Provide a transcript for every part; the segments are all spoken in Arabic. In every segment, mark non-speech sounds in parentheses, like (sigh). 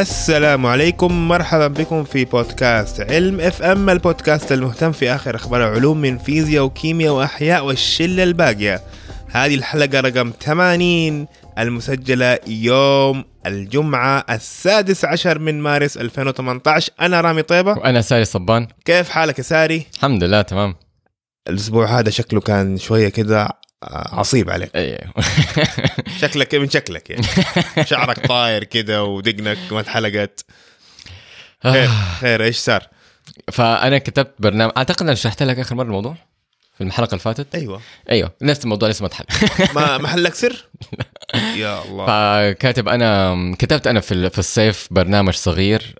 السلام عليكم. مرحبا بكم في بودكاست علم FM البودكاست المهتم في آخر أخبار العلوم من فيزياء وكيمياء وأحياء والشلة الباقية. هذه الحلقة رقم 80 المسجلة يوم الجمعة السادس عشر من مارس 2018 أنا رامي طيبة. وأنا ساري صبان. كيف حالك يا ساري؟ الحمد لله تمام. الأسبوع هذا شكله كان شوية كده عصيب عليك. أيوه (laughs) شكلك من شكلك يعني. (laughs) شعرك طاير كده ودقنك ما اتحلقت. خير خير إيش صار؟ فأنا كتبت برنامج أعتقد أنا شرحت لك آخر مرة الموضوع؟ في الحلقة اللي فاتت؟ أيوه. أيوه. نفس الموضوع لسه ما اتحل. ما محلك سر؟ (laughs) يا الله. فكاتب أنا كتبت أنا في في الصيف برنامج صغير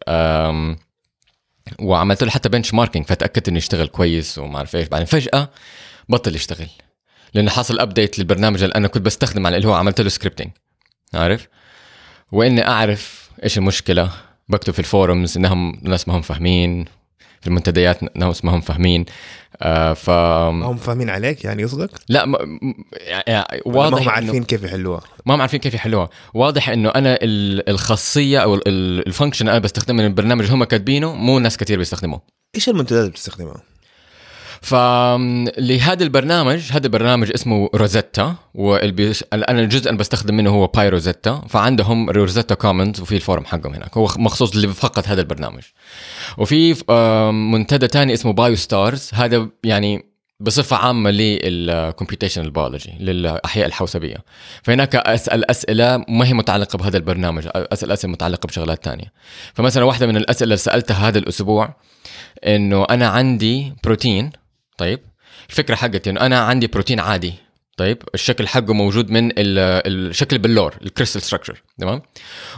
وعملت له حتى بنش ماركينج فتأكدت إنه يشتغل كويس وما أعرف إيش. بعدين فجأة بطل يشتغل. لأنه حصل update للبرنامج اللي أنا كنت بستخدم على اللي هو عملت له scripting عارف؟ وإني أعرف إيش المشكلة. بكتب في ال forums إنهم ناس ما هم فاهمين. في المنتديات ناس ما هم فاهمين. آه ف ما هم فاهمين عليك يعني قصدك؟ لا م... م- يعني واضح ما هم إنه- عارفين كيف يحلوها؟ ما هم عارفين كيف يحلوها. واضح إنه أنا ال- الخاصية أو ال- ال- ال function أنا بستخدمه من البرنامج هم كاتبينه مو ناس كثير بيستخدموه. إيش المنتديات اللي بتستخدمها؟ فلهذا البرنامج هذا البرنامج اسمه Rosetta والبيش... أنا الجزء اللي بستخدم منه هو PyRosetta فعندهم Rosetta Commons وفي ال forum حقهم هناك. هو مخصوص فقط هذا البرنامج. وفي آم، منتدى تاني اسمه Biostars هذا يعني بصفة عامة لل computational biology للأحياء الحوسبية. فهناك أسأل أسئلة ما هي متعلقة بهذا البرنامج أسأل أسئلة متعلقة بشغلات تانية. فمثلا واحدة من الأسئلة اللي سألتها هذا الأسبوع إنه أنا عندي بروتين طيب الفكرة حقتي إنه أنا عندي بروتين عادي. طيب الشكل حقه موجود من ال- الشكل البلوري ال crystal structure تمام؟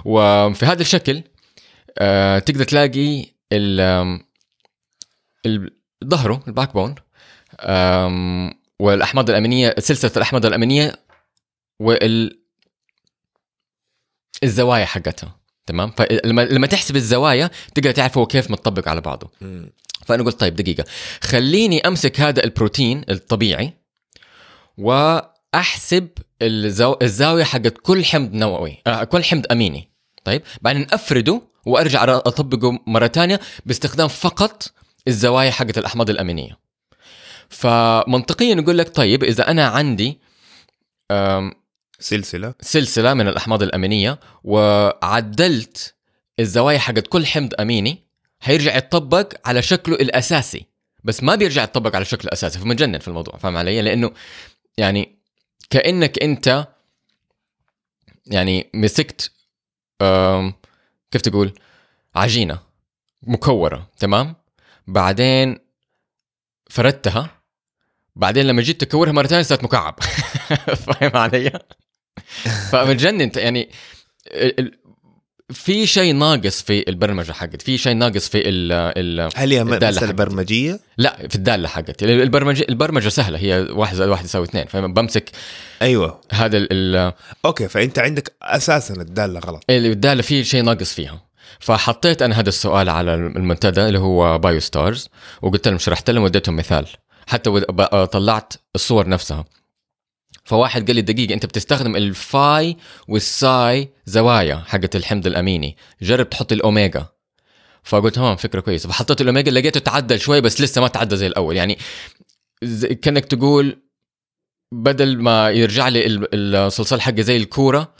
وفي هذا الشكل آه تقدر تلاقي ال ظهره ال backbone والأحماض الأمينية سلسلة الأحماض الأمينية وال الزوايا حقتها تمام؟ فلما لما تحسب الزوايا تقدر تعرف هو كيف متطبق على بعضه. فأنا قلت طيب دقيقة. خليني أمسك هذا البروتين الطبيعي وأحسب الزو... الزاوية حقت كل حمض نووي آه كل حمض أميني. طيب؟ بعدين أفرده وأرجع أطبقه مرة ثانية باستخدام فقط الزوايا حقت الأحماض الأمينية. فمنطقيا يقول لك طيب إذا أنا عندي آم، سلسلة. سلسلة من الأحماض الأمينية وعدلت الزوايا حقت كل حمض أميني هيرجع يتطبق على شكله الأساسي. بس ما بيرجع يتطبق على شكله الأساسي فمجنن في الموضوع فاهم علي؟ لأنه يعني كأنك أنت يعني مسكت كيف تقول؟ عجينة مكورة تمام؟ بعدين فردتها بعدين لما جيت تكورها مرة ثانية صارت مكعب. (laughs) فاهم علي؟ فمتجنن يعني في شيء ناقص في البرمجة حقت. في شيء ناقص في ال ال هل هي م- الدالة مسألة حقتي. برمجية؟ لا في الدالة حقت. البرمجة البرمجة سهلة. هي واحد زائد واحد يساوي اثنين. فبمسك أيوه. هذا ال- ال- okay فأنت عندك أساسا الدالة غلط. الدالة في شيء ناقص فيها. فحطيت أنا هذا السؤال على المنتدى اللي هو Biostars وقلت لهم شرحت لهم وديتهم مثال. حتى طلعت الصور نفسها. فواحد قال لي دقيقة أنت بتستخدم ال phi وال psi زوايا حقت الحمض الأميني. جرب تحط الأوميجا فقلت ها فكرة كويسة. فحطيت الأوميجا لقيته تعدل شوي بس لسه ما تعدى زي الأول. يعني زي كأنك تقول بدل ما يرجع لي ال- الصلصال حقي زي الكورة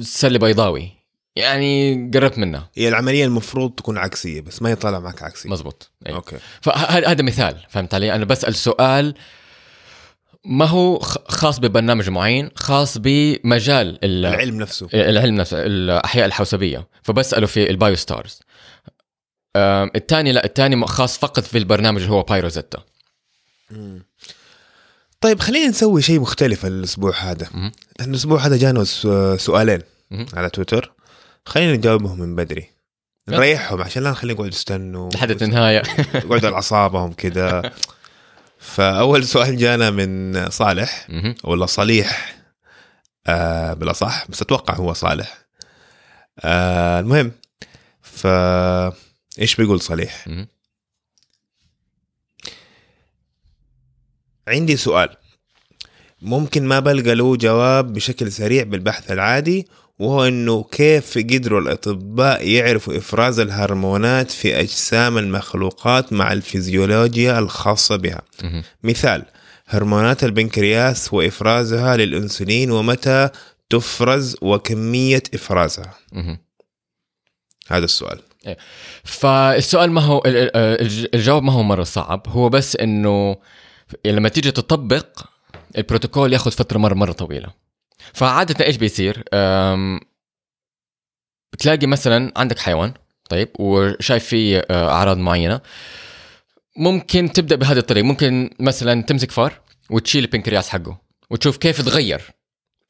صار لي بيضاوي. يعني قربت منها هي العملية المفروض تكون عكسية بس ما يطلع معك عكسي مزبوط أيوة. okay. فهذا هذا مثال فهمت علي؟ أنا بسأل سؤال ما هو خاص ببرنامج معين خاص بمجال ال- العلم نفسه. العلم نفسه الأحياء الحوسبية فبسأله في ال Biostars الثاني لا الثاني خاص فقط في البرنامج اللي هو PyRosetta مم. طيب خلينا نسوي شيء مختلف الأسبوع هذا. مهم. الأسبوع هذا جانا سؤالين مهم. على تويتر. خلينا نجاوبهم من بدري. نريحهم عشان لا نخليهم يقعدوا يستنوا. لحد النهاية. يقعدوا على أعصابهم كذا. (laughs) فأول سؤال جانا من صالح. ولا صليح آه بالاصح بس أتوقع هو صالح آه المهم ف إيش بيقول صليح. عندي سؤال ممكن ما بلقى له جواب بشكل سريع بالبحث العادي وهو إنه كيف قدروا الأطباء يعرفوا إفراز الهرمونات في أجسام المخلوقات مع الفيزيولوجيا الخاصة بها. مثال هرمونات البنكرياس وإفرازها للإنسولين ومتى تفرز وكمية إفرازها. هذا السؤال. فالسؤال ما هو ال- ال- الج- الجواب ما هو مرة صعب هو بس إنه لما تيجي تطبق البروتوكول ياخذ فترة مره مرة طويلة فعادة إيش بيصير؟ بتلاقي مثلا عندك حيوان طيب وشايف فيه آه، أعراض معينة. ممكن تبدأ بهذه الطريقة. ممكن مثلا تمسك فار وتشيل البنكرياس حقه وتشوف كيف تغير.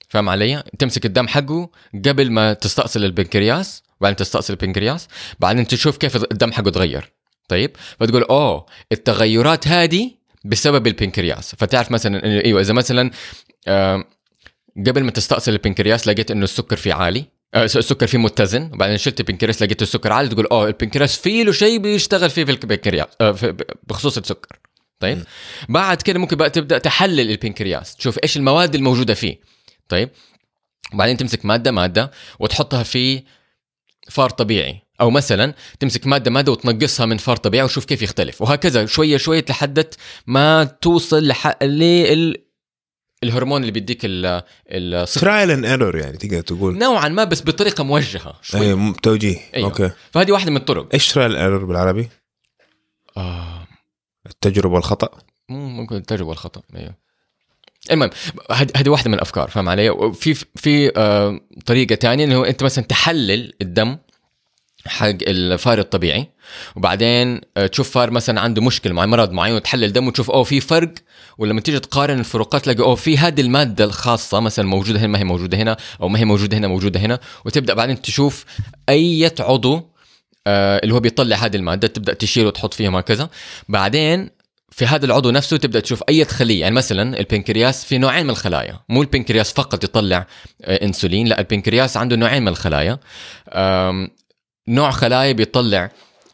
فاهم علي؟ تمسك الدم حقه قبل ما تستأصل البنكرياس بعدين تستأصل البنكرياس بعدين تشوف كيف الدم حقه تغير. طيب فتقول أوه التغيرات هذه بسبب البنكرياس فتعرف مثلا إيوه إذا مثلا آه قبل ما تستأصل البنكرياس لقيت إنه السكر فيه عالي. آه، السكر فيه متزن. وبعدين شلت البنكرياس لقيت السكر عالي. تقول اوه البنكرياس فيه له شيء بيشتغل فيه في البنكرياس آه، في- بخصوص السكر. طيب؟ بعد كده ممكن بقى تبدأ تحلل البنكرياس. تشوف إيش المواد الموجودة فيه. طيب؟ وبعدين تمسك مادة مادة وتحطها في فار طبيعي. أو مثلا تمسك مادة مادة وتنقصها من فار طبيعي وشوف كيف يختلف. وهكذا شوية شوية لحد ما توصل لح... لل الهرمون اللي بيديك ال- trial and error يعني تقدر تقول. نوعا ما بس بطريقة موجهة شوي. اي م- توجيه. أيوة. okay. فهذه واحدة من الطرق. إيش trial error بالعربي؟ آه. التجربة والخطأ. مم، ممكن التجربة والخطأ. أيوه. المهم هذه واحدة من الأفكار فاهم علي؟ وفي في آه طريقة تانية انه أنت مثلا تحلل الدم حق الفار الطبيعي. وبعدين آه، تشوف فار مثلا عنده مشكلة مع مرض معين وتحلل دم وتشوف أوه في فرق. ولما تيجي تقارن الفروقات تلاقي أوه في هذه المادة الخاصة مثلا موجودة هنا ما هي موجودة هنا أو ما هي موجودة هنا موجودة هنا. وتبدأ بعدين تشوف أي عضو آه، اللي هو بيطلع هذه المادة تبدأ تشيل وتحط فيها هكذا بعدين في هذا العضو نفسه تبدأ تشوف أي خليه يعني مثلا البنكرياس في نوعين من الخلايا. مو البنكرياس فقط يطلع آه، إنسولين لا البنكرياس عنده نوعين من الخلايا. نوع خلايا بيطلع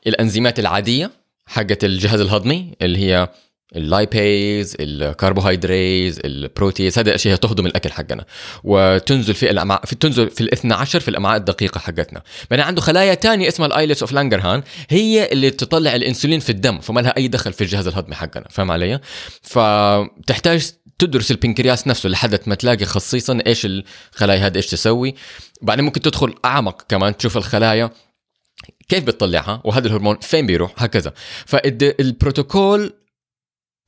الأنزيمات العادية حقت الجهاز الهضمي اللي هي ال lipase ال carbohydrase ال protease هذه الأشياء تهضم الأكل حقنا. وتنزل في الامعاء في تنزل في الاثنى عشر في الأمعاء الدقيقة حقتنا. بعدين عنده خلايا تانية اسمها ال islets of Langerhans هي اللي تطلع الإنسولين في الدم فما لها أي دخل في الجهاز الهضمي حقنا فاهم علي؟ فتحتاج تدرس البنكرياس نفسه لحد ما تلاقي خصيصا إيش الخلايا هذه إيش تسوي. بعدين ممكن تدخل أعمق كمان تشوف الخلايا كيف بتطلعها؟ وهذا الهرمون فين بيروح؟ هكذا. فالبروتوكول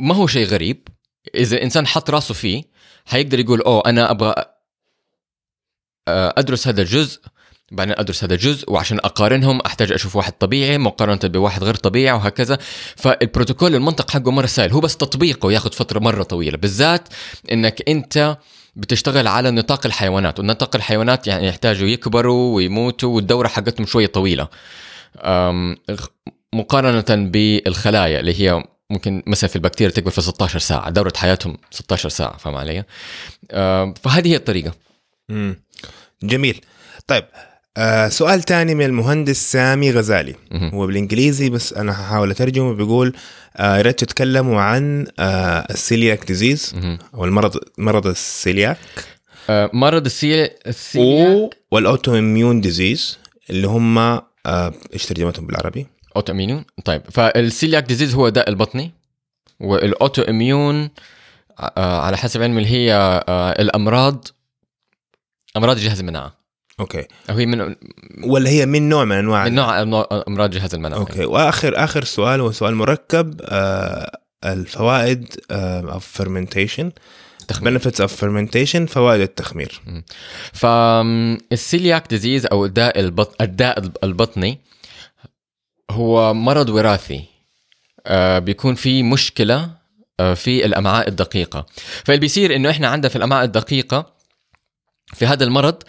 ما هو شيء غريب. إذا الانسان حط راسه فيه حيقدر يقول أوه أنا أبغى آه، أدرس هذا الجزء. بعدين أدرس هذا الجزء وعشان أقارنهم أحتاج أشوف واحد طبيعي مقارنة بواحد غير طبيعي وهكذا. فالبروتوكول المنطق حقه مرة سهل. هو بس تطبيقه ياخذ فترة مرة طويلة. بالذات إنك أنت بتشتغل على نطاق الحيوانات ونطاق الحيوانات يعني يحتاجوا يكبروا ويموتوا والدورة حقتهم شوية طويلة. مقارنة بالخلايا اللي هي ممكن مثلا في البكتيريا تكبر في 16 ساعة دورة حياتهم 16 ساعة فاهم علي؟ فهذه هي الطريقة. مم. جميل. طيب آه سؤال تاني من المهندس سامي غزالي. هو بالإنجليزي بس أنا هحاول أترجمه. بيقول آه يا ريت تتكلموا عن آه ال celiac disease مهم. أو المرض مرض السيلياك. مرض ال cel ال celiac. وال autoimmune disease اللي هم آه إيش ترجمتهم بالعربي؟ autoimmune طيب فال celiac disease هو داء البطني وال autoimmune آه، على حسب علمي اللي هي آه، الأمراض أمراض جهاز المناعة. okay. أو هي من ولا هي من نوع من أنواع؟ من نوع أمراض جهاز المناعة. okay. وآخر آخر سؤال هو سؤال مركب آه الفوائد of fermentation تخمير. benefits of fermentation فوائد التخمير. فال celiac disease أو داء البط... الداء البطني هو مرض وراثي. آه، بيكون في مشكلة آه، في الأمعاء الدقيقة. فاللي بيصير إنه إحنا عندنا في الأمعاء الدقيقة في هذا المرض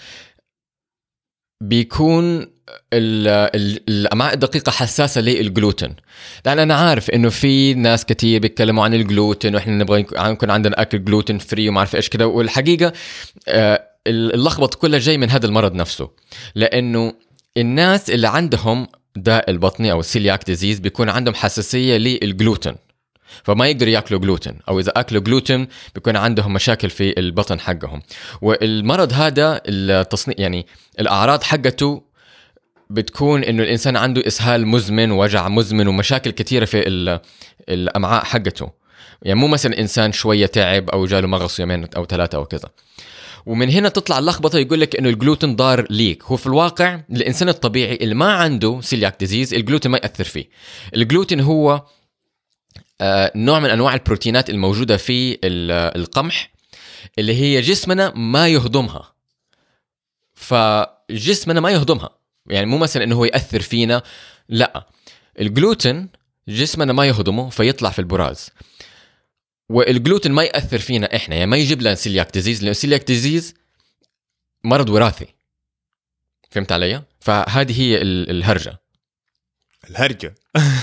بيكون الأمعاء الدقيقة حساسة للجلوتين. لأن أنا عارف إنه في ناس كتير بيتكلموا عن الجلوتين وإحنا نبغى يكون عندنا أكل gluten free وما أعرف إيش كده. والحقيقة آه، اللخبط كله جاي من هذا المرض نفسه. لأنه الناس اللي عندهم داء البطني أو السيلياك ديزيز بيكون عندهم حساسية للجلوتين. فما يقدروا يأكلوا جلوتين. أو إذا أكلوا جلوتين بيكون عندهم مشاكل في البطن حقهم. والمرض هذا التصنيع يعني الأعراض حقته بتكون إنه الإنسان عنده إسهال مزمن وجع مزمن ومشاكل كثيره في الأمعاء حقته. يعني مو مثلا إنسان شوية تعب أو جاله مغص يومين أو ثلاثة أو كذا. ومن هنا تطلع اللخبطة يقول لك إنه الجلوتين ضار ليك. هو في الواقع الإنسان الطبيعي اللي ما عنده celiac disease الجلوتين ما يأثر فيه. الجلوتين هو آه، نوع من أنواع البروتينات الموجودة في القمح اللي هي جسمنا ما يهضمها. فجسمنا ما يهضمها. يعني مو مثلا إنه هو يأثر فينا لا. الجلوتين جسمنا ما يهضمه فيطلع في البراز. والجلوتين ما يأثر فينا إحنا يعني ما يجيب لنا celiac disease لأنه celiac disease مرض وراثي. فهمت علي؟ فهذه هي الهرجة. الهرجة.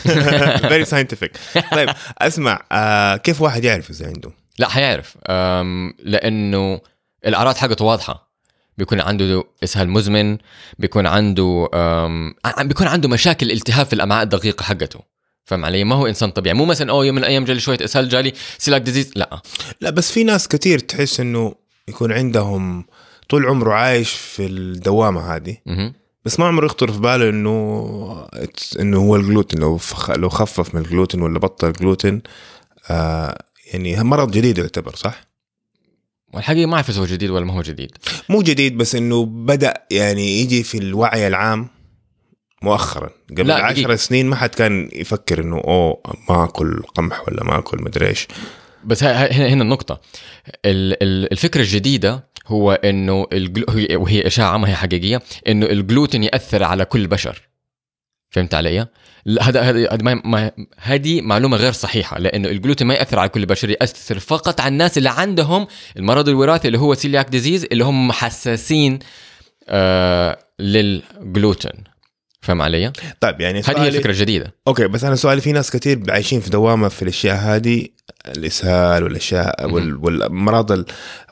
(laughs) very scientific طيب أسمع آه كيف واحد يعرف إذا عنده؟ لا حيعرف. لأنه الأعراض حقته واضحة. بيكون عنده إسهال مزمن بيكون عنده بيكون عنده مشاكل التهاب في الأمعاء الدقيقة حقته. فهم علي؟ ما هو إنسان طبيعي. مو مثلا أوه يوم من الأيام جالي شوية إسهال جالي celiac disease. لا. لا بس في ناس كثير تحس إنه يكون عندهم طول عمره عايش في الدوامة هذه. بس ما عمره يخطر في باله إنه إنه هو الجلوتين. لو فخ... لو خفف من الجلوتين ولا بطل الجلوتين آه يعني مرض جديد يعتبر صح؟ والحقيقة ما أعرف إذا هو جديد ولا ما هو جديد. مو جديد بس إنه بدأ يعني يجي في الوعي العام مؤخرا. قبل عشر سنين ما حد كان يفكر إنه أوه ما اكل قمح ولا ما اكل مدري إيش. بس هنا هنا النقطة. الفكرة الجديدة هو إنه وهي إشاعة ما هي حقيقية إنه الجلوتين يأثر على كل البشر فهمت علي؟ هذا هذا هذه معلومة غير صحيحة لأنه الجلوتين ما يأثر على كل البشر يأثر فقط على الناس اللي عندهم المرض الوراثي اللي هو celiac disease اللي هم حساسين آه للجلوتين فهم علي؟ طيب يعني هذه هي الفكرة الجديده okay بس أنا سؤالي في ناس كثير عايشين في دوامة في الأشياء هذه الإسهال والأشياء والأمراض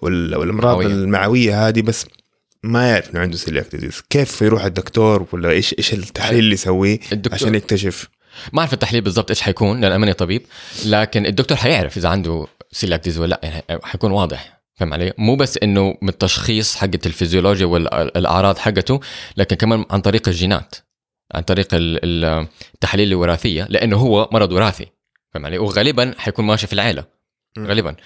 والأمراض المعوية هذه بس ما يعرف إنه عنده celiac disease كيف يروح الدكتور ولا إيش إيش التحليل اللي يسويه عشان يكتشف؟ ما أعرف التحليل بالضبط إيش حيكون لأن ماني طبيب لكن الدكتور حيعرف إذا عنده celiac disease ولا لأ يعني حيكون واضح. فهم علي؟ مو بس إنه من التشخيص حقة الفيزيولوجيا والأعراض حقته لكن كمان عن طريق الجينات عن طريق التحاليل الوراثية لأنه هو مرض وراثي. فهم علي؟ وغالبا حيكون ماشي في العائله غالبا.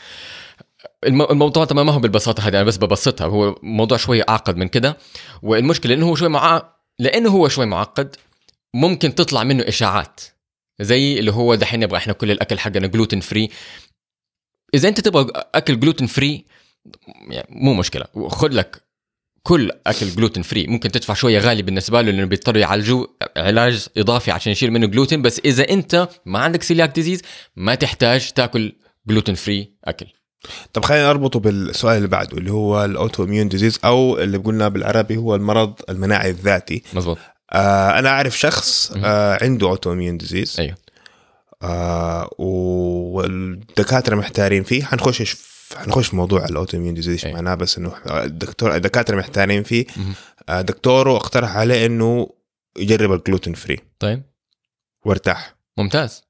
الموضوع طبعا ما هو بالبساطة هذه أنا بس ببسطها هو موضوع شوية اعقد من كده. والمشكلة إنه هو شوي مع لأنه هو شوي معقد ممكن تطلع منه إشاعات زي اللي هو دحين نبغى إحنا كل الأكل حقنا gluten free إذا أنت تبغى أكل gluten free يعني مو مشكلة. خذ لك كل أكل gluten free ممكن تدفع شوية غالي بالنسبة له لأنه بيضطروا يعالجوه علاج إضافي عشان يشيل منه جلوتين بس إذا أنت ما عندك celiac disease ما تحتاج تأكل gluten free أكل. طب خلينا نربطه بالسؤال اللي بعده اللي هو ال autoimmune disease أو اللي قلنا بالعربي هو المرض المناعي الذاتي. مزبوط آه أنا أعرف شخص آه عنده autoimmune disease أيوه. آه والدكاترة محتارين فيه. حنخش حنخش في موضوع ال autoimmune disease أيوه. معناه بس إنه الدكتور الدكاترة محتارين فيه. آه دكتوره اقترح عليه إنه يجرب ال gluten free طيب. وارتاح. ممتاز.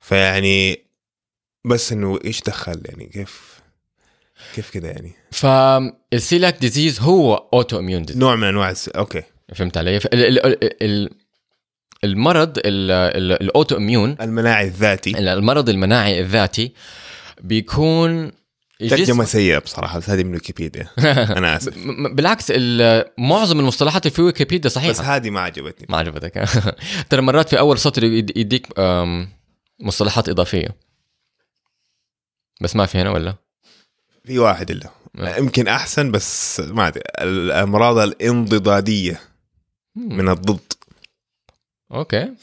فيعني بس إنه إيش دخل يعني؟ كيف؟ كيف كده يعني؟ فال celiac disease هو autoimmune disease. نوع من أنواع الس... okay. فهمت علي؟ المرض ال autoimmune المناعي الذاتي. المرض المناعي الذاتي بيكون ترجمة سيئة بصراحة بس هذه من ويكيبيديا. (laughs) أنا آسف. بالعكس معظم المصطلحات في ويكيبيديا صحيحة. بس هذه ما عجبتني. ما عجبتك. (laughs) ترى مرات في أول سطر يديك مصطلحات إضافية. بس ما في هنا ولا؟ في واحد إلا. يمكن أحسن بس ما أدري. الأمراض الانضدادية من الضد. أوكي.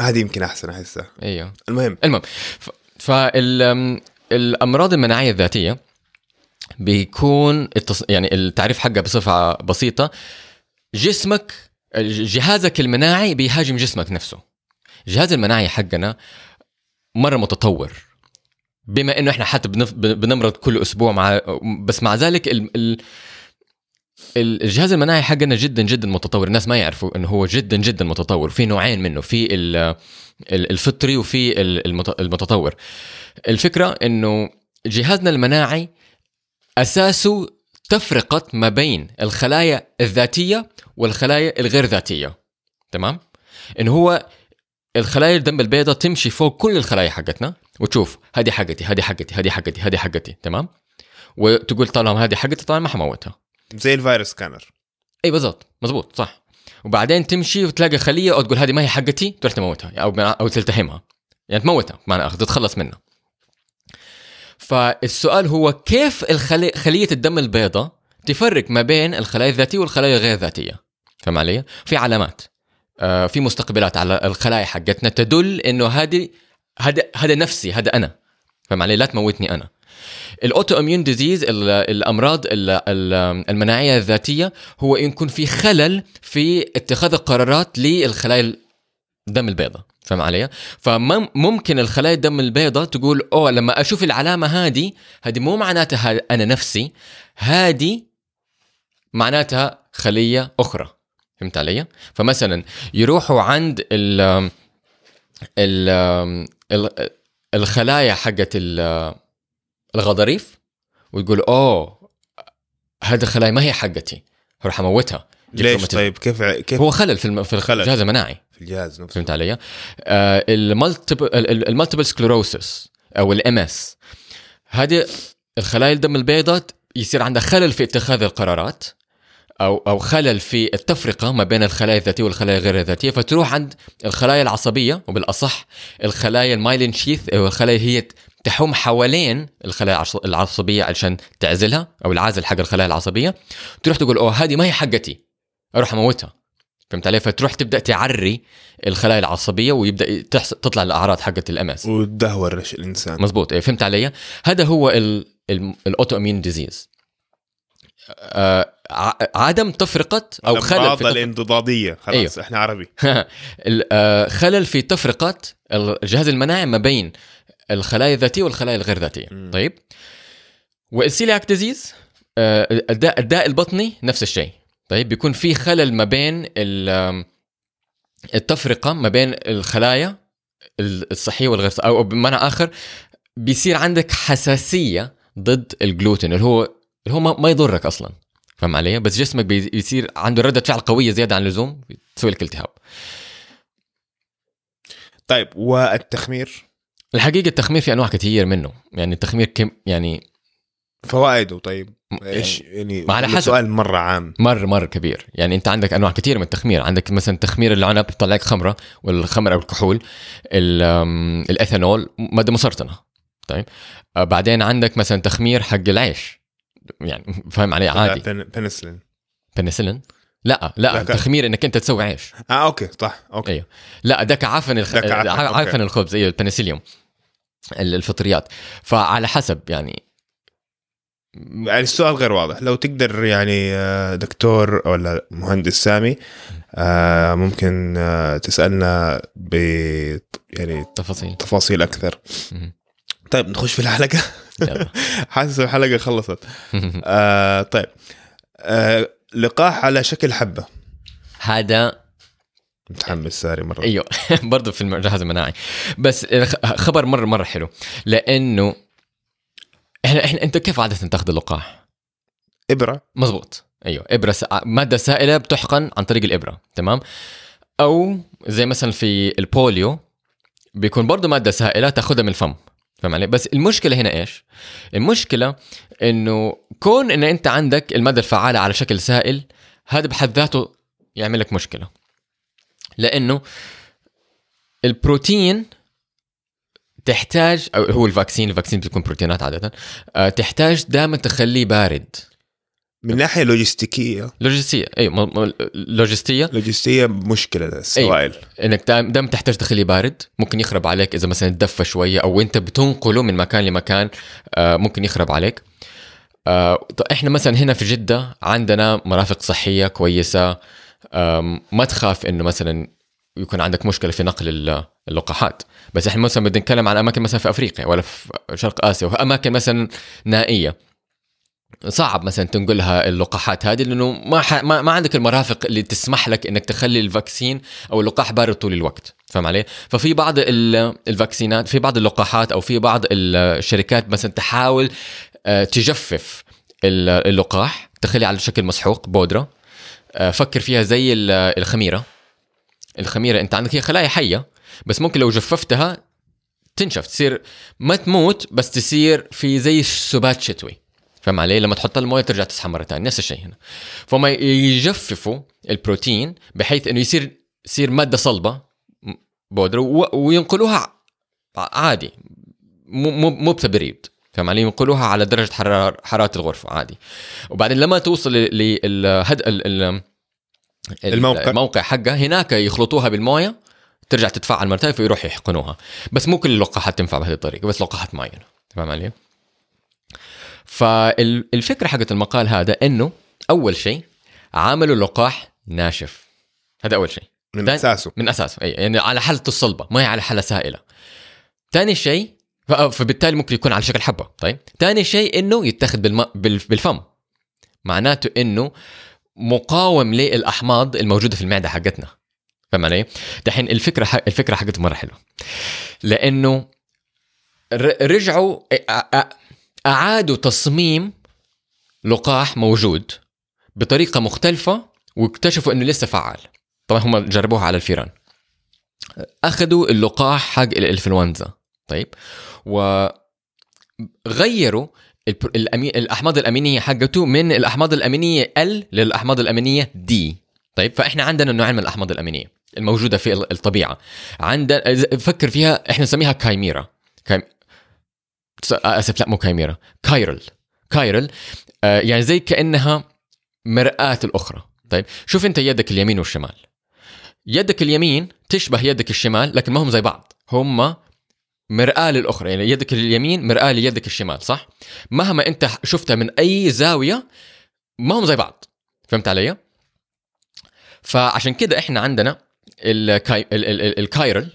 هذه يمكن أحسن أحسها. إيوه. المهم. المهم فالامراض المناعية الذاتية بيكون التص... يعني التعريف حقها بصفة بسيطة. جسمك جهازك المناعي بيهاجم جسمك نفسه. الجهاز المناعي حقنا مرة متطور. بما إنه إحنا حتى بنمرض كل أسبوع مع بس مع ذلك ال... ال... الجهاز المناعي حقنا جدا جدا متطور. الناس ما يعرفوا إنه هو جدا جدا متطور. في نوعين منه في ال- ال- الفطري وفي ال- المت- المتطور. الفكرة إنه جهازنا المناعي أساسه تفرقة ما بين الخلايا الذاتية والخلايا الغير ذاتية. تمام؟ إنه هو الخلايا الدم البيضاء تمشي فوق كل الخلايا حقتنا. وتشوف هذه حقتي هذه حقتي هذه حقتي هذه حقتي تمام؟ وتقول طالما هذه حقتي طالما ما حموتها. زي الفيروس سكانر إي بالضبط مزبوط صح. وبعدين تمشي وتلاقي خلية أو تقول هذه ما هي حقتي تروح تموتها أو أو تلتهمها. يعني تموتها معنى اخذ تتخلص منها. فالسؤال هو كيف الخلي... خلية الدم البيضاء تفرق ما بين الخلايا الذاتية والخلايا الغير ذاتية؟ فهم علي؟ في علامات. آه في مستقبلات على الخلايا حقتنا تدل إنه هذه هذا هذا نفسي هذا أنا فهم علي؟ لا تموتني أنا ال autoimmune disease الأمراض ال- ال- المناعية الذاتية هو إن يكون في خلل في اتخاذ القرارات للخلايا الدم البيضاء فاهم علي؟ فممكن الخلايا الدم البيضاء تقول oh لما أشوف العلامة هذه هذه مو معناتها أنا نفسي هذه معناتها خلية أخرى فهمت علي؟ فمثلا يروحوا عند ال ال- الخلايا حقت ال- الغضاريف ويقول oh هذه الخلايا ما هي حقتي هروح أموتها. ليش؟ طيب كيف كيف؟ هو خلل في الم- في خلل. الجهاز المناعي في الجهاز نفسه. فهمت علي؟ آه ال multiple sclerosis أو ال MS هذه الخلايا الدم البيضاء يصير عندها خلل في اتخاذ القرارات. أو أو خلل في التفرقة ما بين الخلايا الذاتية والخلايا غير الذاتيه فتروح عند الخلايا العصبية وبالأصح الخلايا ال myelin sheath أو الخلايا هي تحوم حوالين الخلايا العص- العصبية عشان تعزلها أو العازل حق الخلايا العصبية. تروح تقول oh هذه ما هي حقتي أروح أموتها. فهمت علي؟ فتروح تبدأ تعري الخلايا العصبية ويبدأ تحص... تطلع الأعراض حقت ال MS وتدهور الإنسان. مزبوط إيه، فهمت علي؟ هذا هو ال... ال... ال autoimmune disease. عدم تفرقة أو خلل في تفرقة الانضباطيه خلاص أيوه. إحنا عربي. (laughs) آه، خلل في تفرقة الجهاز المناعي ما بين الخلايا الذاتية والخلايا الغير ذاتية. مم. طيب. وال celiac disease آه، الداء الداء البطني نفس الشيء. طيب. بيكون في خلل ما بين ال- آم، التفرقة ما بين الخلايا الصحية والغير صحية أو بمعنى آخر بيصير عندك حساسية ضد الجلوتين اللي هو اللي هو ما ما يضرك أصلا. فاهم علي؟ بس جسمك بي- بيصير عنده ردة فعل قوية زيادة عن اللزوم تسوي لك التهاب. طيب والتخمير؟ الحقيقة التخمير في أنواع كثير منه. يعني التخمير كم يعني فوائده طيب. م- إيش؟ يعني ما على حسب. سؤال مرة عام. مر مر كبير. يعني أنت عندك أنواع كثير من التخمير. عندك مثلا تخمير العنب يطلع لك خمرة والخمر أو الكحول الإثانول مادة مسرطنة. طيب. آه، بعدين عندك مثلا تخمير حق العيش. يعني فاهم علي؟ عادي. بن- بنسلين بنسلين لا لا تخمير إنك أنت تسوي عيش. آه okay صح okay. أيوه. لا ده كعفن الخ... عفن الخبز أيوه البنسيليوم ال- الفطريات. فعلى حسب يعني. يعني السؤال غير واضح. لو تقدر يعني آه، دكتور ولا مهندس سامي آه، ممكن آه، تسألنا ب يعني تفاصيل. تفاصيل أكثر. طيب نخش في الحلقة. (laughs) حاسس الحلقة خلصت. (laughs) آه طيب. آه لقاح على شكل حبة. هذا متحمس ساري مرة. أيوه. (laughs) برضه في الجهاز المناعي بس الخ- خبر مرة مرة حلو. لأنه إحنا إحنا أنت كيف عادة تاخذ اللقاح؟ إبرة. مزبوط أيوه. إبرة س... مادة سائلة بتحقن عن طريق الإبرة. تمام؟ أو زي مثلا في البوليو بيكون برضه مادة سائلة تاخذها من الفم. فاهم علي؟ بس المشكلة هنا إيش؟ المشكلة إنه كون إن أنت عندك المادة الفعالة على شكل سائل هذا بحد ذاته يعمل لك مشكلة. لأنه البروتين تحتاج أو هو ال vaccine ال vaccine بتكون بروتينات عادة آه، تحتاج دائما تخليه بارد. من ناحية لوجستيكية. لوجستية. أيوه م- لوجستية. لوجستية مشكلة السوائل إنك دائما تحتاج تخليه بارد. ممكن يخرب عليك إذا مثلا تدفى شوية أو أنت بتنقله من مكان لمكان آه، ممكن يخرب عليك. آه، إحنا مثلا هنا في جدة عندنا مرافق صحية كويسة. ما تخاف إنه مثلا يكون عندك مشكلة في نقل ال- اللقاحات. بس إحنا مثلا بدنا نتكلم عن أماكن مثلا في أفريقيا ولا في شرق آسيا وأماكن مثلا نائية. صعب مثلا تنقلها اللقاحات هذه لأنه ما, ح... ما ما عندك المرافق اللي تسمح لك إنك تخلي ال vaccine أو اللقاح بارد طول الوقت فاهم علي؟ ففي بعض ال- الفاكسينات في بعض اللقاحات أو في بعض الشركات مثلا تحاول آه، تجفف ال- اللقاح تخلي على شكل مسحوق بودرة آه، فكر فيها زي ال- الخميرة. الخميرة أنت عندك هي خلايا حية بس ممكن لو جففتها تنشف تصير ما تموت بس تصير في زي سبات شتوي. فاهم علي؟ لما تحط الموية ترجع تسحب مرة ثانية نفس الشيء هنا فهم يجففوا البروتين بحيث إنه يصير يصير مادة صلبة بودرة وينقلوها عادي مو مو مو بتبريد فاهم علي؟ ينقلوها على درجة حرارة حرارة الغرفة عادي وبعدين لما توصل للهد الموقع. الموقع حقها هناك يخلطوها بالموية ترجع تتفاعل مرة ثانية فيروحوا يحقنوها بس مو كل اللقاحات تنفع بهذه الطريقة بس لقاحات معينة فاهم علي؟ فالفكرة حقت المقال هذا إنه أول شيء عملوا لقاح ناشف. هذا أول شيء. من أساسه. من أساسه. اي يعني على حالته الصلبة ما هي على حالة سائلة. ثاني شيء ف- فبالتالي ممكن يكون على شكل حبة. طيب. ثاني شيء إنه يتاخذ بالم... بال... بالفم. معناته إنه مقاوم للأحماض الموجودة في المعدة حقتنا. فاهم علي؟ دحين الفكرة ح... الفكرة حقته مرة حلوة. لأنه. رجعوا أ... أ... اعادوا تصميم لقاح موجود بطريقة مختلفة واكتشفوا إنه لسه فعال. طبعا هم جربوها على الفيران. أخذوا اللقاح حق الإنفلونزا. طيب. وغيروا. الأحماض الأمينية حقته من الأحماض الأمينية ال للأحماض الأمينية دي طيب. فإحنا عندنا نوعين من الأحماض الأمينية الموجودة في ال- الطبيعة. عندنا فكر فيها إحنا نسميها كايميرا. أسف لا مو chimera chiral. chiral آه يعني زي كأنها مرآة الأخرى. طيب شوف أنت يدك اليمين والشمال. يدك اليمين تشبه يدك الشمال لكن ما هم زي بعض. هم مرآة للأخرى. يعني يدك اليمين مرآة ليدك الشمال صح؟ مهما أنت شفتها من أي زاوية ما هم زي بعض. فهمت علي؟ فعشان كده إحنا عندنا الكاي... ال... ال... ال... ال chiral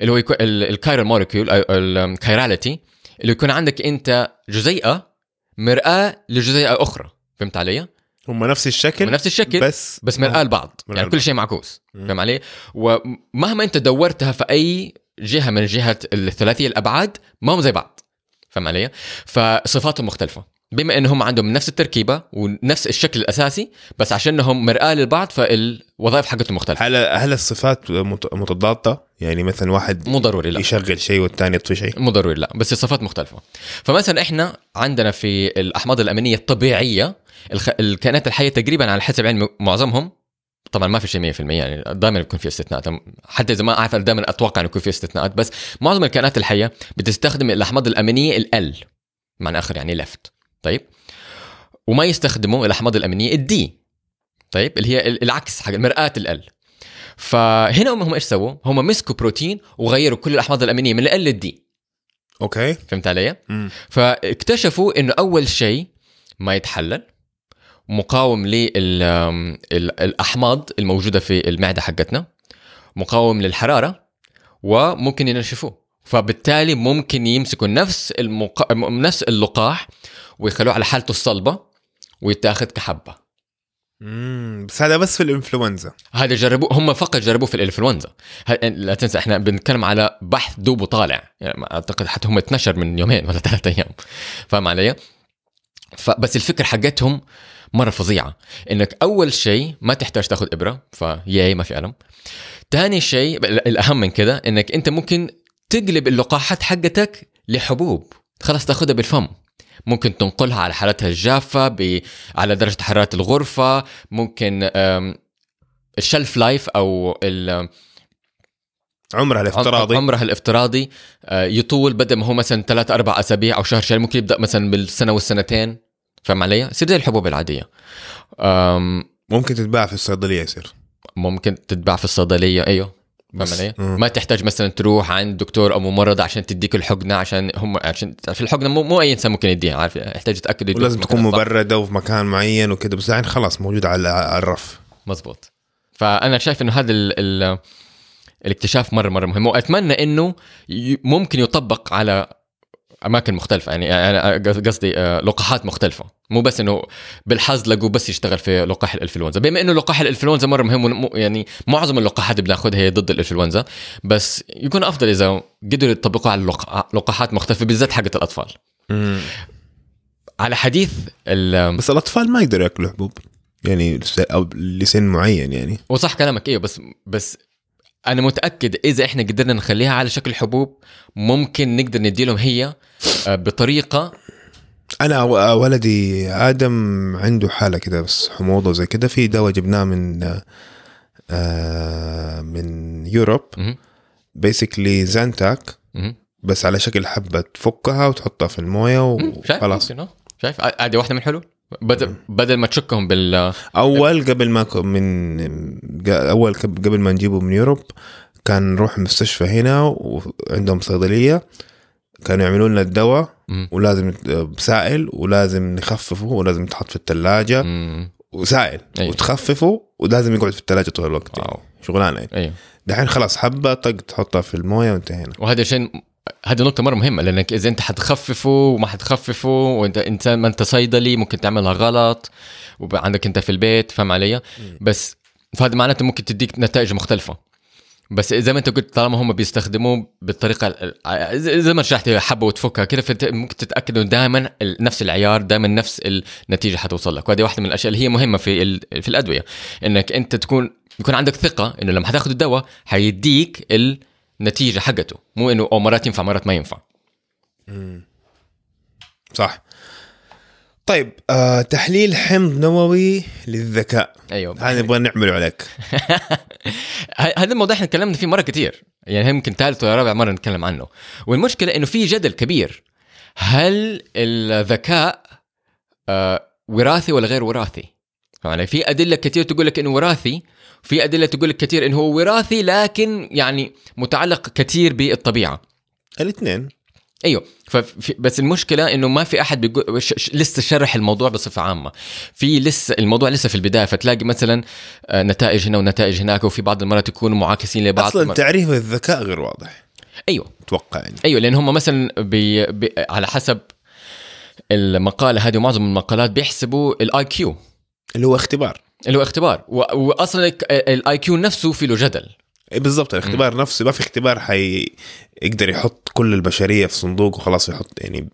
اللي هو ال chiral molecule أو ال chirality اللي يكون عندك انت جزيئة مرآة لجزيئة أخرى فهمت علي؟ هم نفس الشكل من نفس الشكل بس بس مرآة لبعض يعني كل لبعض. شيء معكوس. فاهم علي؟ ومهما انت دورتها في أي جهة من جهة الثلاثية الأبعاد ما هم زي بعض فاهم علي؟ فصفاتهم مختلفة بما إنهم عندهم نفس التركيبة ونفس الشكل الأساسي بس عشانهم مرآة للبعض فالوظائف حقتهم مختلفة. هل هل الصفات مت- متضادة؟ يعني مثلا واحد مو ضروري لا. يشغل شيء والثاني يطفي شيء؟ مو ضروري لا. بس الصفات مختلفة. فمثلا إحنا عندنا في الأحماض الأمينية الطبيعية الخ... الكائنات الحية تقريبا على حسب علم معظمهم طبعا ما في شيء 100% يعني دائما يكون في استثناءات. حتى إذا ما أعرف دائما أتوقع إنه يكون في استثناءات بس معظم الكائنات الحية بتستخدم الأحماض الأمينية ال معنى آخر يعني ليفت طيب وما يستخدموا الأحماض الأمينية ال D طيب اللي هي ال- العكس حق مرآة ال فهنا هم إيش سووا؟ هم مسكوا بروتين وغيروا كل الأحماض الأمينية من ال L لل D أوكي فهمت علي؟ مم. فاكتشفوا إنه أول شيء ما يتحلل مقاوم للاحماض الموجودة في المعدة حقتنا مقاوم للحرارة وممكن ينشفوه فبالتالي ممكن يمسكوا نفس المق... نفس اللقاح ويخلوه على حالته الصلبة ويتاخذ كحبة. مم. بس هذا بس في الإنفلونزا. هذا جربوه هم فقط جربوه في الإنفلونزا. لا تنسى إحنا بنتكلم على بحث دوب وطالع. يعني أعتقد حتى هم اتنشر من يومين ولا (laughs) ثلاثة أيام. فاهم علي؟ فبس الفكرة حقتهم مرة فظيعة. إنك أول شيء ما تحتاج تاخذ إبرة فياي ما في ألم. ثاني شيء ال- الأهم من كده إنك أنت ممكن تقلب اللقاحات حقتك لحبوب. خلاص تاخذها بالفم. ممكن تنقلها على حالتها الجافة ب... على درجة حرارة الغرفة. ممكن الشلف لايف أو ال... عمرها الافتراضي. عمرها الافتراضي. آه، يطول بدل ما هو مثلا ثلاث أربع أسابيع أو شهر شهر ممكن يبدأ مثلا بالسنة والسنتين. فاهم علي؟ يصير زي الحبوب العادية. ممكن تتباع في الصيدلية يصير. ممكن تتباع في الصيدلية. أيوه. بس- علي؟ ما تحتاج مثلا تروح عند دكتور أو ممرضه عشان تديك الحقنة عشان هم عشان في الحقنة مو, مو أي إنسان ممكن يديها عارف؟ يحتاج يدوك ولازم تكون. مبردة وفي مكان معين وكذا بس الحين خلاص موجوده على الرف. مزبوط فأنا شايف إنه هذا ال ال الاكتشاف مرة مرة مهم. وأتمنى إنه ممكن يطبق على أماكن مختلفة يعني أنا قصدي آه، لقاحات مختلفة. مو بس إنه بالحظ لقوا بس يشتغل في لقاح الإنفلونزا. بما إنه لقاح الإنفلونزا مرة مهم يعني معظم اللقاحات اللي بناخذها هي ضد الإنفلونزا بس يكون أفضل إذا قدروا يطبقوا على لقاحات مختلفة بالذات حقت الأطفال. مم. على حديث بس الأطفال ما يقدروا يأكلوا حبوب يعني أو لسن معين يعني. وصح كلامك إيوه بس بس أنا متأكد إذا إحنا قدرنا نخليها على شكل حبوب ممكن نقدر نديلهم هي آه، بطريقة أنا ولدي آدم عنده حالة كده بس حموضة وزي كده. في دواء جبناه من آه من Europe. basically زانتاك بس على شكل حبة تفكها وتحطها في الموية وخلاص. شايف؟ عادي واحدة من حلو. بدل بدل ما تشكهم بال أول قبل ما من أول قبل ما نجيبه من Europe كان نروح المستشفى هنا وعندهم صيدلية. كانوا يعملوا لنا الدواء. ولازم سائل ولازم نخففه ولازم يتحط في الثلاجة. وسائل. أيوه. وتخففه ولازم يقعد في الثلاجة طول الوقت. يعني. شغلانة يعني. أيوه. دحين خلاص حبة طق تحطها في الموية وانتهينا. وهذا شيء هذه نقطة مرة مهمة لأنك إذا أنت حتخففه وما حتخففه وأنت أنت ما أنت صيدلي ممكن تعملها غلط وعندك أنت في البيت فاهم علي؟ بس فهذا معناته ممكن تديك نتائج مختلفة. بس زي ما أنت قلت طالما هم بيستخدموه بالطريقة زي ما شرحت حبة وتفكها كده ممكن تتاكد انه دائما نفس العيار دائما نفس النتيجة حتوصل لك. وهذه واحدة من الأشياء اللي هي مهمة في في الأدوية إنك أنت تكون يكون عندك ثقة إنه لما حتاخذ الدواء حيديك النتيجه حقته. مو إنه أو مرات ينفع مرات ما ينفع. صح. طيب آه تحليل حمض نووي للذكاء. أيوه. هذا نبغى نعمله عليك. (laughs) هذا الموضوع إحنا تكلمنا فيه مرة كثير يعني يمكن ثالث ولا رابع مرة نتكلم عنه. والمشكلة إنه في جدل كبير. هل الذكاء آه وراثي ولا غير وراثي؟ يعني في أدلة كثير تقول لك إنه وراثي في أدلة تقول لك كثير انه هو وراثي لكن يعني متعلق كثير بالطبيعة. الاثنين. أيوه. بس المشكلة إنه ما في أحد بيقول لسه شرح الموضوع بصفة عامة. في لسه الموضوع لسه في البداية فتلاقي مثلا آه، نتائج هنا ونتائج هناك وفي بعض المرات يكونوا معاكسين لبعض. أصلا تعريف الذكاء غير واضح. أيوه. أتوقع يعني. أيوه لأن هم مثلا بي بي على حسب المقالة هذه ومعظم المقالات بيحسبوا ال IQ اللي هو اختبار. اللي هو اختبار. واصلا ال IQ نفسه في له جدل. اي بالضبط الاختبار م. نفسه. ما في اختبار حي يقدر يحط كل البشرية في صندوق وخلاص يحط يعني